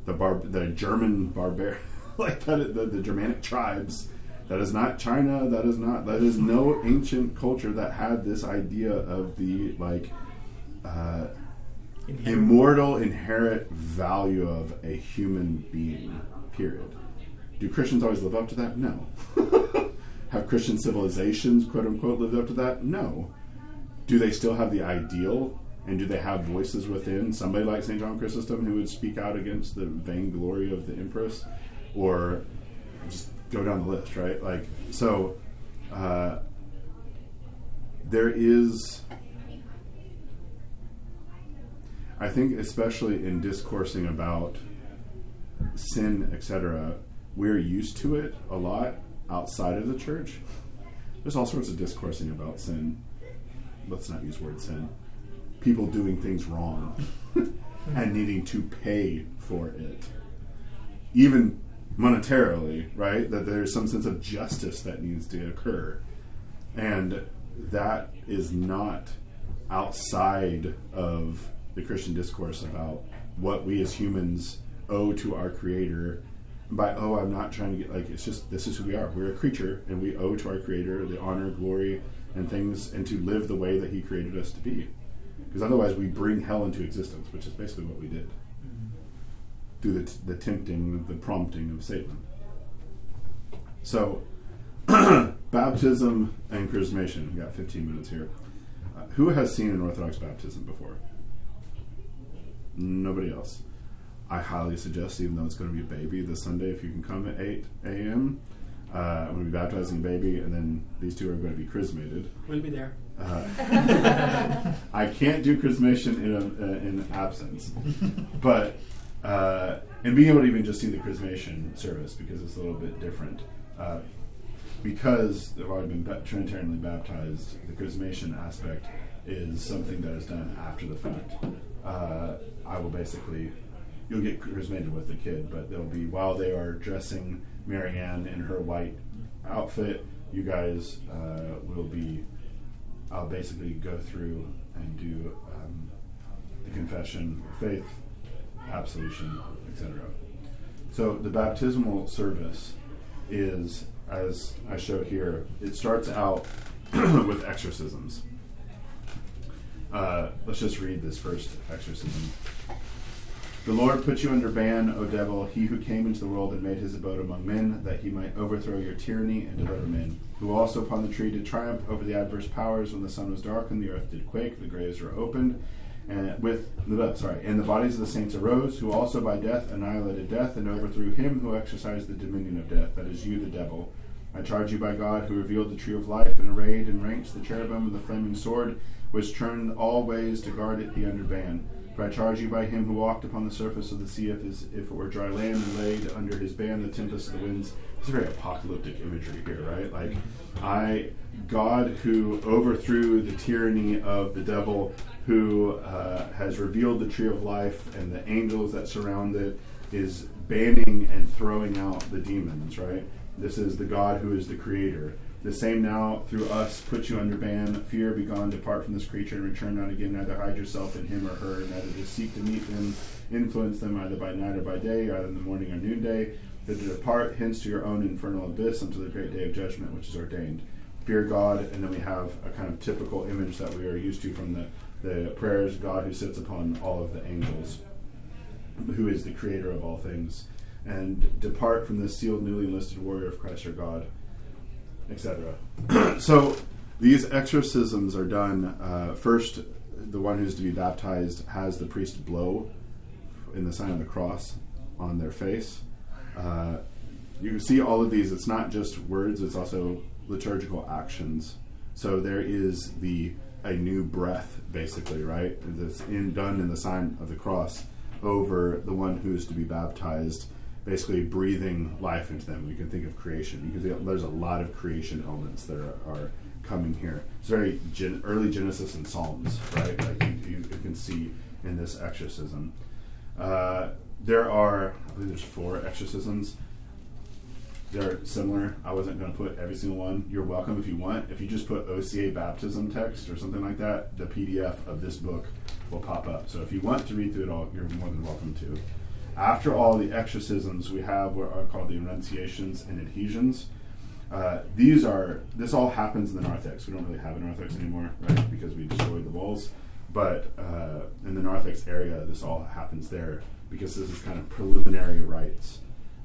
the bar the german barbar like that the, the germanic tribes That is not China. That is not. That is no ancient culture that had this idea of the like uh, Inherent. immortal, inherent value of a human being. Period. Do Christians always live up to that? No. have Christian civilizations, quote unquote, lived up to that? No. Do they still have the ideal? And do they have voices within somebody like St. John Chrysostom who would speak out against the vainglory of the empress? Or just go down the list, right? Like, so uh, there is, I think, especially in discoursing about sin, etc., we're used to it a lot outside of the church. There's all sorts of discoursing about sin. Let's not use word sin. People doing things wrong and needing to pay for it. Even monetarily, right? That there's some sense of justice that needs to occur. And that is not outside of the Christian discourse about what we as humans owe to our Creator. By oh, I'm not trying to get like it's just this is who we are. We're a creature, and we owe to our Creator the honor, glory, and things, and to live the way that He created us to be. Because otherwise, we bring hell into existence, which is basically what we did through the, t- the tempting, the prompting of Satan. So, baptism and chrismation. We got 15 minutes here. Uh, who has seen an Orthodox baptism before? Nobody else. I highly suggest, even though it's going to be a baby this Sunday, if you can come at 8 a.m., uh, I'm going to be baptizing a baby, and then these two are going to be chrismated. We'll be there. Uh, I can't do chrismation in, a, uh, in absence, but uh, and being able to even just see the chrismation service because it's a little bit different. Uh, because they've already been ba- trinitarianly baptized, the chrismation aspect is something that is done after the fact. Uh, I will basically, you'll get chrismated with the kid, but they'll be while they are dressing Marianne in her white outfit. You guys uh, will be I'll basically go through and do um, the confession faith, absolution, etc. So the baptismal service is, as I show here, it starts out with exorcisms. Uh, let's just read this first exorcism. The Lord put you under ban, O devil, he who came into the world and made his abode among men, that he might overthrow your tyranny and deliver men. Who also upon the tree did triumph over the adverse powers when the sun was darkened, the earth did quake, the graves were opened, and with the sorry, and the bodies of the saints arose, who also by death annihilated death and overthrew him who exercised the dominion of death, that is you, the devil. I charge you by God, who revealed the tree of life and arrayed in ranks the cherubim of the flaming sword, which turned all ways to guard it the under ban. For I charge you by him who walked upon the surface of the sea if, if it were dry land and laid under his ban the tempest of the winds. It's very apocalyptic imagery here, right? Like, I, God who overthrew the tyranny of the devil, who uh, has revealed the tree of life and the angels that surround it, is banning and throwing out the demons, right? This is the God who is the creator. The same now through us put you under ban. Fear, be gone, depart from this creature, and return not again. Neither hide yourself in him or her, neither to seek to meet them, influence them either by night or by day, either in the morning or noonday. But to depart hence to your own infernal abyss unto the great day of judgment which is ordained. Fear God, and then we have a kind of typical image that we are used to from the, the prayers God who sits upon all of the angels, who is the creator of all things. And depart from this sealed, newly enlisted warrior of Christ our God etc. so these exorcisms are done uh, first. The one who's to be baptized has the priest blow in the sign of the cross on their face. Uh, you can see all of these. It's not just words; it's also liturgical actions. So there is the a new breath, basically, right? That's in, done in the sign of the cross over the one who is to be baptized basically breathing life into them. We can think of creation because there's a lot of creation elements that are, are coming here. It's very gen- early Genesis and Psalms, right? Like you, you, you can see in this exorcism. Uh, there are, I believe there's four exorcisms. They're similar. I wasn't going to put every single one. You're welcome if you want. If you just put OCA baptism text or something like that, the PDF of this book will pop up. So if you want to read through it all, you're more than welcome to. After all the exorcisms, we have what are called the renunciations and adhesions. Uh, these are this all happens in the narthex. We don't really have a narthex anymore, right? Because we destroyed the walls. But uh, in the narthex area, this all happens there because this is kind of preliminary rites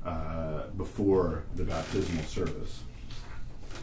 uh, before the baptismal service.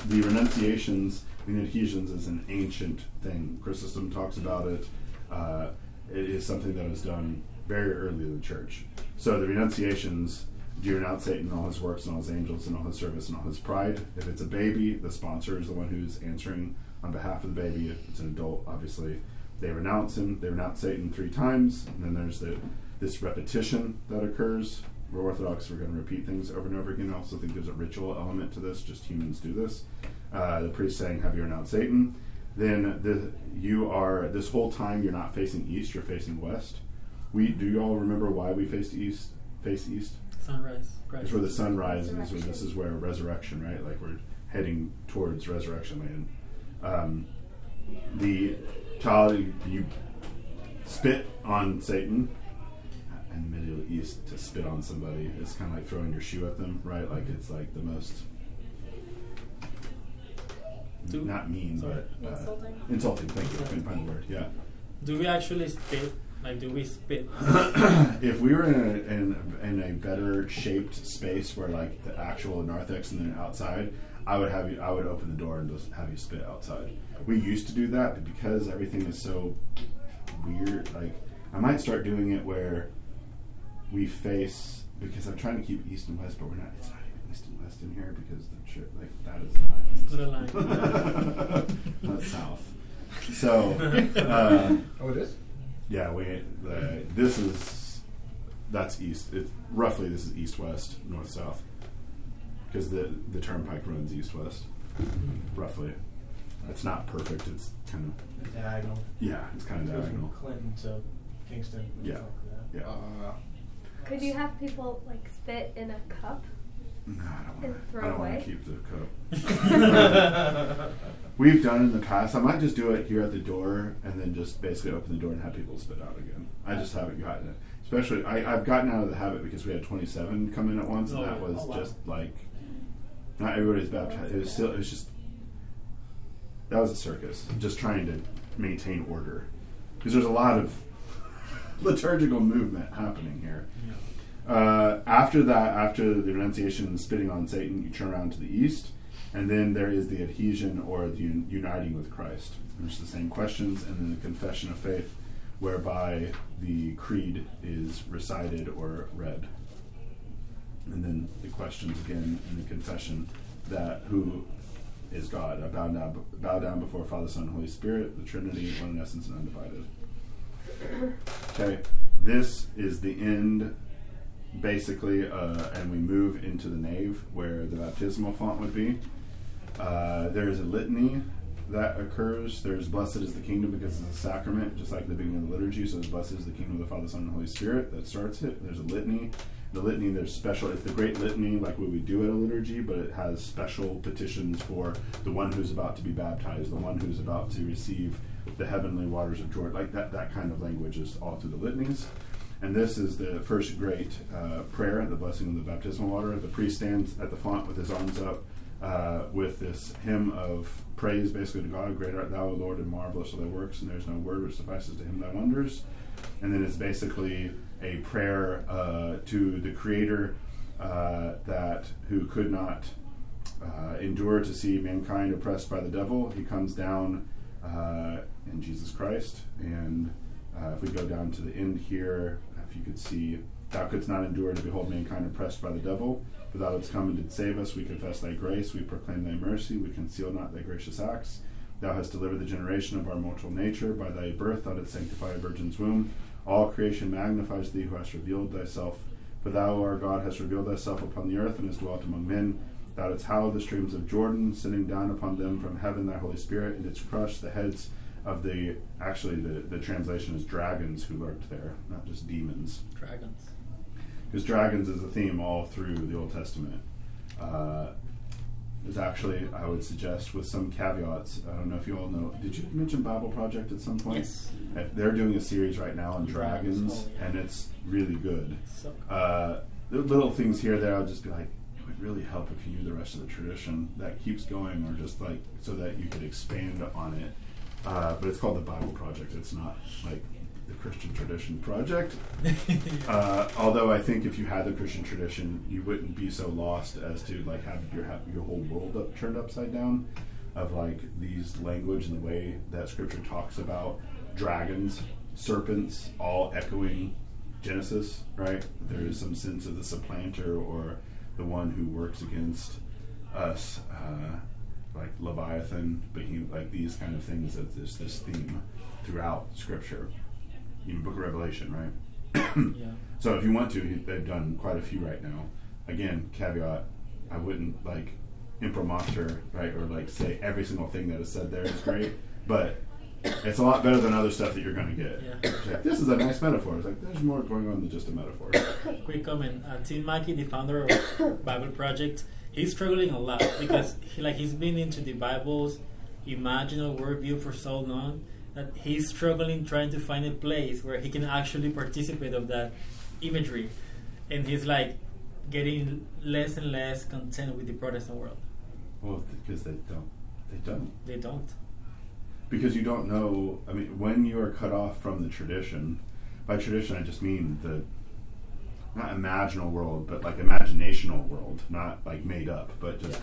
The renunciations and adhesions is an ancient thing. Chrysostom talks about it. Uh, it is something that was done very early in the church. So the renunciations do you renounce Satan, and all his works, and all his angels, and all his service, and all his pride. If it's a baby, the sponsor is the one who's answering on behalf of the baby. If it's an adult, obviously, they renounce him. They renounce Satan three times, and then there's the this repetition that occurs. We're Orthodox, we're going to repeat things over and over again. I also think there's a ritual element to this, just humans do this. Uh, the priest saying, Have you renounced Satan? Then the, you are, this whole time, you're not facing east, you're facing west. We Do you all remember why we faced east? Face east? Sunrise. Right. It's where the sun rises, or this is where resurrection, right? Like we're heading towards resurrection land. Um, the child, you spit on Satan. In the Middle East, to spit on somebody is kind of like throwing your shoe at them, right? Like it's like the most Do- not mean, sorry. but uh, Insulting. Insulting. Thank you. I couldn't find the word. Yeah. Do we actually spit? Like, do we spit? if we were in a, in, in a better shaped space where like the actual narthex and then outside, I would have you. I would open the door and just have you spit outside. We used to do that, but because everything is so weird, like I might start doing it where we face because I'm trying to keep east and west, but we're not. It's not even east and west in here because the church like that is not. east. Put a line. That's south. So. Uh, Oh, it is. Yeah, we the, this is that's east. It's roughly this is east west, north south, because the the turnpike runs east west, roughly. It's not perfect. It's kind of Diagonal. yeah, it's kind of Goes from diagonal. Clinton to Kingston. Yeah. like. Yeah. Uh, Could you have people like spit in a cup? No, I don't want. throw I don't want to keep the cup. We've done in the past. I might just do it here at the door and then just basically open the door and have people spit out again. I just haven't gotten it. Especially, I, I've gotten out of the habit because we had 27 come in at once, and Oh, that was oh, wow. just like not everybody's baptized. It was still. It was just that was a circus. Just trying to maintain order because there's a lot of liturgical movement happening here. Uh, after that, after the renunciation and spitting on Satan, you turn around to the east, and then there is the adhesion or the un- uniting with Christ, which the same questions, and then the confession of faith, whereby the creed is recited or read, and then the questions again in the confession that who is God. I bow down, bow down before Father, Son, Holy Spirit, the Trinity, one in essence and undivided. Okay, this is the end basically, uh, and we move into the nave where the baptismal font would be. Uh, there is a litany that occurs. There's blessed is the kingdom because it's a sacrament, just like the beginning of the liturgy. So there's blessed is the kingdom of the Father, Son, and Holy Spirit that starts it. There's a litany. The litany, there's special. It's the great litany, like what we do at a liturgy, but it has special petitions for the one who's about to be baptized, the one who's about to receive the heavenly waters of Jordan. Like that, that kind of language is all through the litanies. And this is the first great uh, prayer, the blessing of the baptismal water. The priest stands at the font with his arms up uh, with this hymn of praise, basically to God. Great art thou, O Lord, and marvelous are thy works, and there's no word which suffices to hymn thy wonders. And then it's basically a prayer uh, to the Creator uh, that who could not uh, endure to see mankind oppressed by the devil. He comes down uh, in Jesus Christ. And uh, if we go down to the end here, if you could see, Thou couldst not endure to behold mankind oppressed by the devil, but Thou didst come and did save us. We confess Thy grace, we proclaim Thy mercy, we conceal not Thy gracious acts. Thou hast delivered the generation of our mortal nature. By Thy birth Thou didst sanctify a virgin's womb. All creation magnifies Thee who hast revealed Thyself. For Thou, our God, hast revealed Thyself upon the earth and hast dwelt among men. Thou didst hallow the streams of Jordan, sending down upon them from heaven Thy Holy Spirit, and didst crush the heads of the actually the, the translation is dragons who lurked there, not just demons. Dragons. Because dragons is a theme all through the Old Testament. Uh, there's actually, I would suggest, with some caveats. I don't know if you all know. Did you mention Bible Project at some point? Yes. They're doing a series right now on Dragons, oh, yeah. and it's really good. So, Uh, little things here, there, I'll just be like, it would really help if you knew the rest of the tradition that keeps going, or just like so that you could expand on it. Uh, but it's called the Bible Project. It's not like the Christian Tradition Project. Uh, although I think if you had the Christian tradition, you wouldn't be so lost as to like have your have your whole world up, turned upside down, of like these language and the way that Scripture talks about dragons, serpents, all echoing Genesis. Right? There is some sense of the supplanter or the one who works against us, uh, like Leviathan, behemoth, like these kind of things. That there's this theme throughout Scripture, even Book of Revelation, right? yeah. So if you want to, they've done quite a few right now. Again, caveat: I wouldn't like imprimatur, right, or like say every single thing that is said there is great, but it's a lot better than other stuff that you're going to get. Yeah. Like, this is a nice metaphor. It's like there's more going on than just a metaphor. Quick comment. Uh, Tim Mackie, the founder of Bible Project, he's struggling a lot because he, like he's been into the Bible's imaginal worldview for so long that he's struggling trying to find a place where he can actually participate of that imagery, and he's like getting less and less content with the Protestant world. well, because they don't. They don't. They don't. because you don't know. I mean, when you are cut off from the tradition, by tradition I just mean the not imaginal world, but like imaginational world, not like made up, but just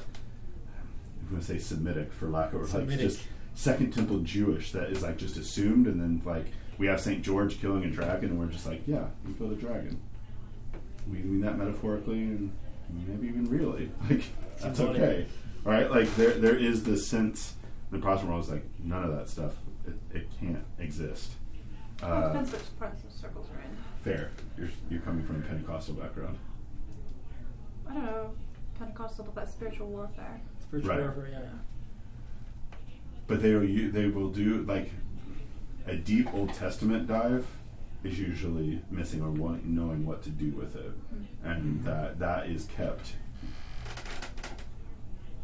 I'm going to say Semitic for lack of like Semitic. just Second Temple Jewish that is like just assumed, and then like we have Saint George killing a dragon, and we're just like, yeah, you killed a dragon. We mean that metaphorically and maybe even really. Like that's okay, right? Like there there is this sense. The Protestant world is like none of that stuff. It, it can't exist. Well, it Uh, depends which Protestant circles we're in. Fair. You're you're coming from a Pentecostal background. I don't know. Pentecostal, but spiritual warfare. Spiritual Right. warfare, yeah, yeah. but they will u- they will do like a deep Old Testament dive is usually missing or want, knowing what to do with it, mm-hmm. and that that is kept.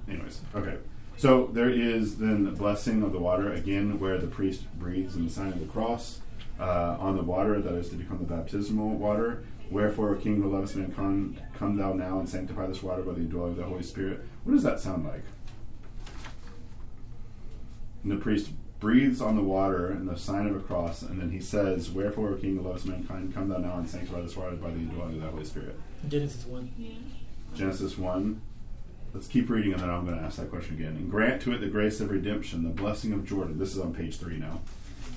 Anyways, okay. So there is then the blessing of the water again, where the priest breathes in the sign of the cross uh, on the water that is to become the baptismal water. Wherefore, O King, who lovest me, come, come thou now and sanctify this water by the indwelling of the Holy Spirit. What does that sound like? And the priest breathes on the water in the sign of a cross, and then he says, Wherefore, O King, who lovest mankind, come thou now and sanctify this water by the indwelling of the Holy Spirit. Genesis 1. Genesis 1. Let's keep reading, and then I'm going to ask that question again. And grant to it the grace of redemption, the blessing of Jordan. This is on page 3 now.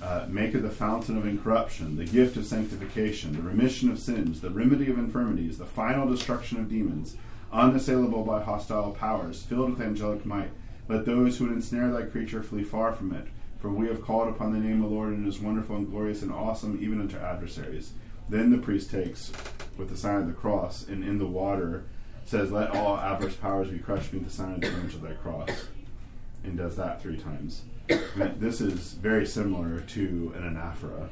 Uh, make it the fountain of incorruption, the gift of sanctification, the remission of sins, the remedy of infirmities, the final destruction of demons, unassailable by hostile powers, filled with angelic might. Let those who would ensnare thy creature flee far from it. For we have called upon the name of the Lord, and it is wonderful and glorious and awesome, even unto adversaries. Then the priest takes, with the sign of the cross, and in the water says, Let all adverse powers be crushed beneath the sign of the image of thy cross. And does that three times. This is very similar to an anaphora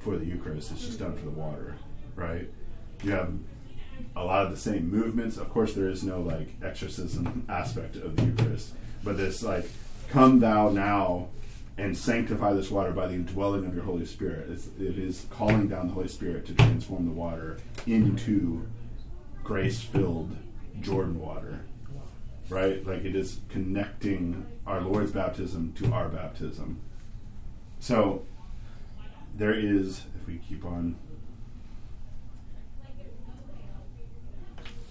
for the Eucharist. It's just done for the water, right? You have a lot of the same movements. Of course, there is no like exorcism aspect of the Eucharist, but this like, come thou now and sanctify this water by the indwelling of your Holy Spirit. It's, it is calling down the Holy Spirit to transform the water into grace-filled Jordan water, right? Like it is connecting our Lord's baptism to our baptism. So there is, if we keep on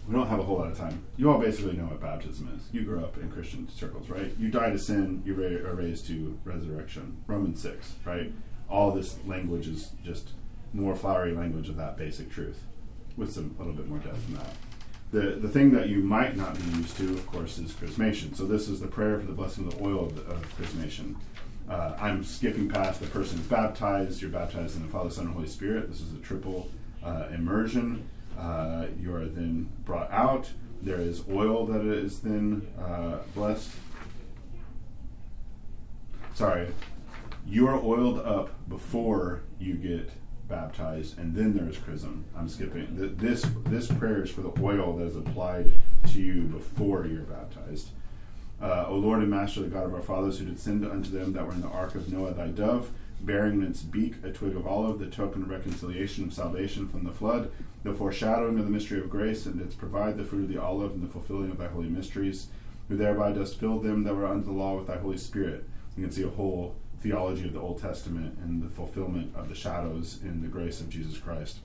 we don't have a whole lot of time. You all basically know what baptism is. You grew up in Christian circles, right? You die to sin, you are raised to resurrection. Romans 6, right? All this language is just more flowery language of that basic truth with some a little bit more depth than that. The, the thing that you might not be used to, of course, is chrismation. So this is the prayer for the blessing of the oil of, of chrismation. Uh, I'm skipping past the person who's baptized. You're baptized in the Father, Son, and Holy Spirit. This is a triple uh, immersion. Uh, you are then brought out. There is oil that is then uh, blessed. Sorry, you are oiled up before you get baptized, and then there is chrism. I'm skipping. Th- This this prayer is for the oil that is applied to you before you're baptized. Uh, o Lord and Master, the God of our fathers, who did send unto them that were in the ark of Noah, thy dove, bearing in its beak a twig of olive, the token of reconciliation of salvation from the flood, the foreshadowing of the mystery of grace, and its provide the fruit of the olive and the fulfilling of thy holy mysteries, who thereby dost fill them that were under the law with thy Holy Spirit. You can see a whole theology of the Old Testament and the fulfillment of the shadows in the grace of Jesus Christ.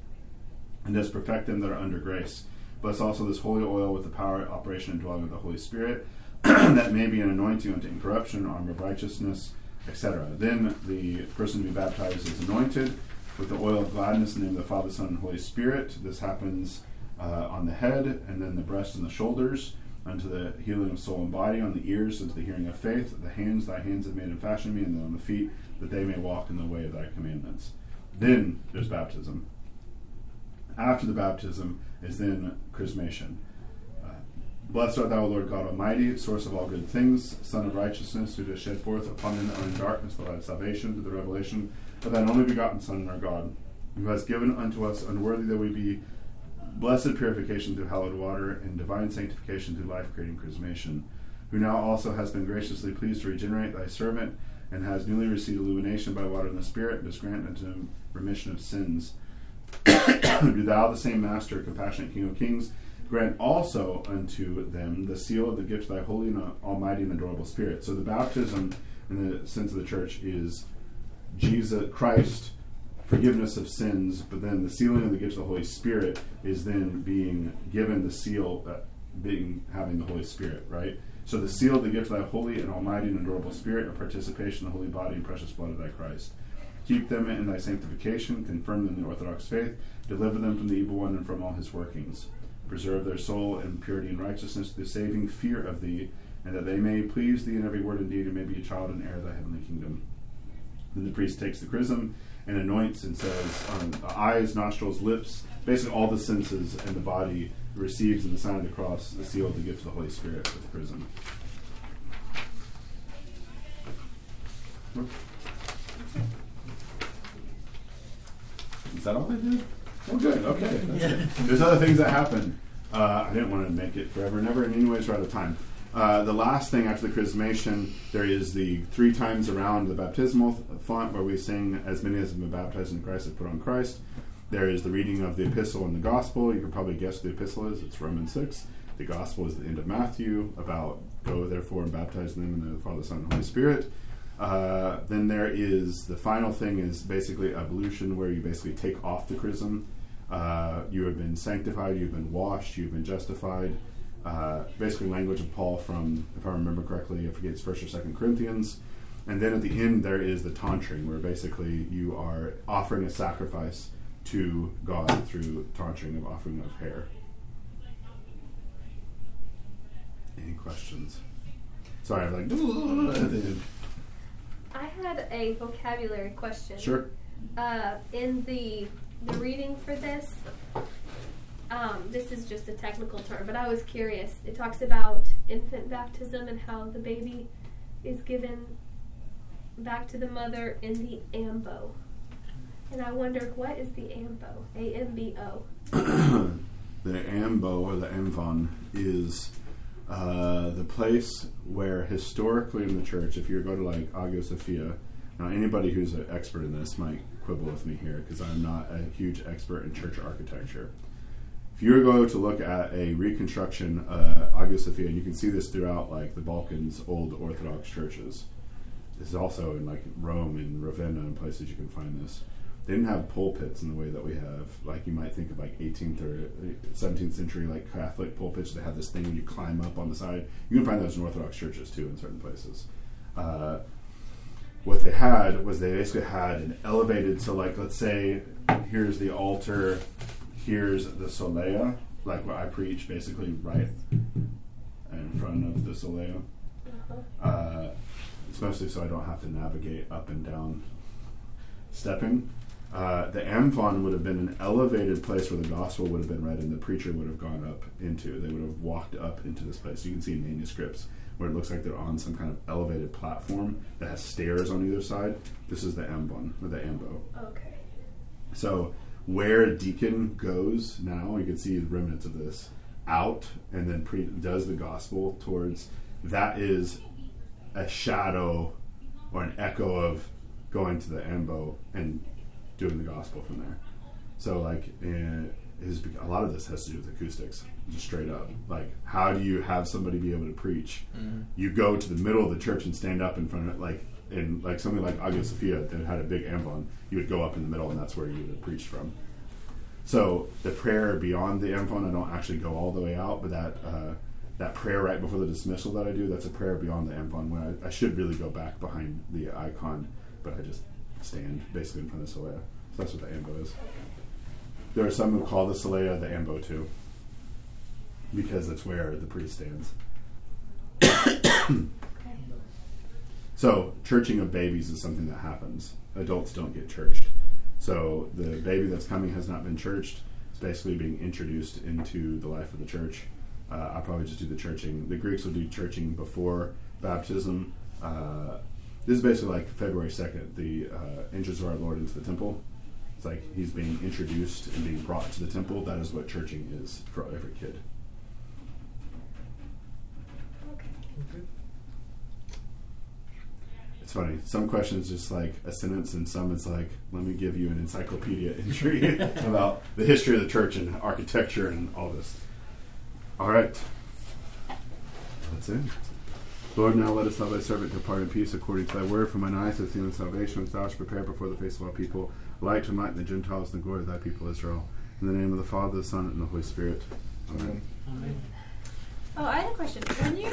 And does perfect them that are under grace. Bless also this holy oil with the power, operation, and dwelling of the Holy Spirit, that may be an anointing unto incorruption, armor of righteousness, etc. Then the person to be baptized is anointed with the oil of gladness in the name of the Father, Son, and Holy Spirit. This happens uh, on the head, and then the breast and the shoulders, unto the healing of soul and body, on the ears, unto the hearing of faith. The hands, thy hands have made and fashioned me, and then on the feet, that they may walk in the way of thy commandments. Then there's baptism. After the baptism is then chrismation. Uh, Blessed art thou, Lord God Almighty, source of all good things, Sun of righteousness, who dost shed forth upon that are darkness the light of salvation through the revelation of thine only begotten Son, our God, who has given unto us unworthy that we be blessed purification through hallowed water and divine sanctification through life creating chrismation, who now also has been graciously pleased to regenerate thy servant and has newly received illumination by water and the Spirit, and does grant unto him remission of sins. Do thou, the same Master, compassionate King of Kings, grant also unto them the seal of the gift of thy holy and almighty and adorable Spirit. So the baptism, in the sense of the church, is Jesus Christ, forgiveness of sins, but then the sealing of the gift of the Holy Spirit is then being given the seal, uh, being having the Holy Spirit, right? So the seal of the gift of thy holy and almighty and adorable Spirit, a participation in the holy body and precious blood of thy Christ. Keep them in thy sanctification, confirm them in the Orthodox faith, deliver them from the evil one and from all his workings. Preserve their soul in purity and righteousness, the saving fear of thee, and that they may please thee in every word and deed, and may be a child and heir of thy heavenly kingdom. Then the priest takes the chrism and anoints and says, um, eyes, nostrils, lips, basically all the senses and the body receives in the sign of the cross the seal of the gift of the Holy Spirit with the chrism. Is that all I did? Oh, good. Okay. It. There's other things that happen. Uh, I didn't want to make it forever and ever, and anyways, we're out of time. Uh, the last thing after the chrismation, there is the three times around the baptismal font where we sing, As many as have been baptized in Christ have put on Christ. There is the reading of the epistle and the gospel. You can probably guess what the epistle is. It's Romans 6. The gospel is the end of Matthew about go therefore and baptize them in the Father, Son, and Holy Spirit. Uh, then there is the final thing is basically ablution, where you basically take off the chrism. Uh, you have been sanctified, you've been washed, you've been justified. Uh, basically, language of Paul from, if I remember correctly, I forget it's First or Second Corinthians. And then at the end, there is the tonsuring, where basically you are offering a sacrifice to God through tonsuring of offering of hair. Any questions? Sorry, I'm like at the end. I had a vocabulary question. Sure. Uh, in the the reading for this, um, this is just a technical term, but I was curious. It talks about infant baptism and how the baby is given back to the mother in the ambo. And I wondered, what is the ambo? A M B O. the ambo or the amvon is uh, the place where historically in the church, if you go to like Hagia Sophia, now anybody who's an expert in this might quibble with me here because I'm not a huge expert in church architecture. If you were to go to look at a reconstruction uh, Hagia Sophia, and you can see this throughout like the Balkans, old Orthodox churches. This is also in like Rome and Ravenna and places you can find this. They didn't have pulpits in the way that we have, like you might think of like 18th or 17th century like Catholic pulpits. They have this thing you climb up on the side. You can find those in Orthodox churches too in certain places. Uh, what they had was they basically had an elevated. So like let's say here's the altar, here's the solea, like what I preach, basically right in front of the solea. Uh, especially so I don't have to navigate up and down stepping. Uh, the amvon would have been an elevated place where the gospel would have been read and the preacher would have gone up into. They would have walked up into this place. You can see in manuscripts where it looks like they're on some kind of elevated platform that has stairs on either side. This is the amvon or the ambo. Okay. So where a deacon goes now, you can see the remnants of this out and then pre- does the gospel towards that is a shadow or an echo of going to the ambo and doing the gospel from there. So like, eh, his, a lot of this has to do with acoustics, just straight up. Like, how do you have somebody be able to preach? Mm-hmm. You go to the middle of the church and stand up in front of it, like in like something like Hagia Sophia that had a big ambon. You would go up in the middle, and that's where you would preach from. So the prayer beyond the amvon, I don't actually go all the way out, but that uh, that prayer right before the dismissal that I do, that's a prayer beyond the amvon. When I, I should really go back behind the icon, but I just stand basically in front of the solea. So that's what the ambo is. There are some who call the solea the ambo too, because it's where the priest stands. So, churching of babies is something that happens. Adults don't get churched. So, the baby that's coming has not been churched. It's basically being introduced into the life of the church. Uh, I'll probably just do the churching. The Greeks will do churching before baptism. Uh, this is basically like February 2nd, the uh, entrance of our Lord into the temple. It's like he's being introduced and being brought to the temple. That is what churching is for every kid. It's funny. Some questions just like a sentence, and some it's like, let me give you an encyclopedia entry about the history of the church and architecture and all this. All right. That's it. Lord, now let us love thy servant depart in peace according to thy word. For mine eyes have seen the salvation which thou hast prepared before the face of all people, light to enlighten the Gentiles and the glory of thy people Israel. In the name of the Father, the Son, and the Holy Spirit. Amen. Amen. Oh, I had a question. When you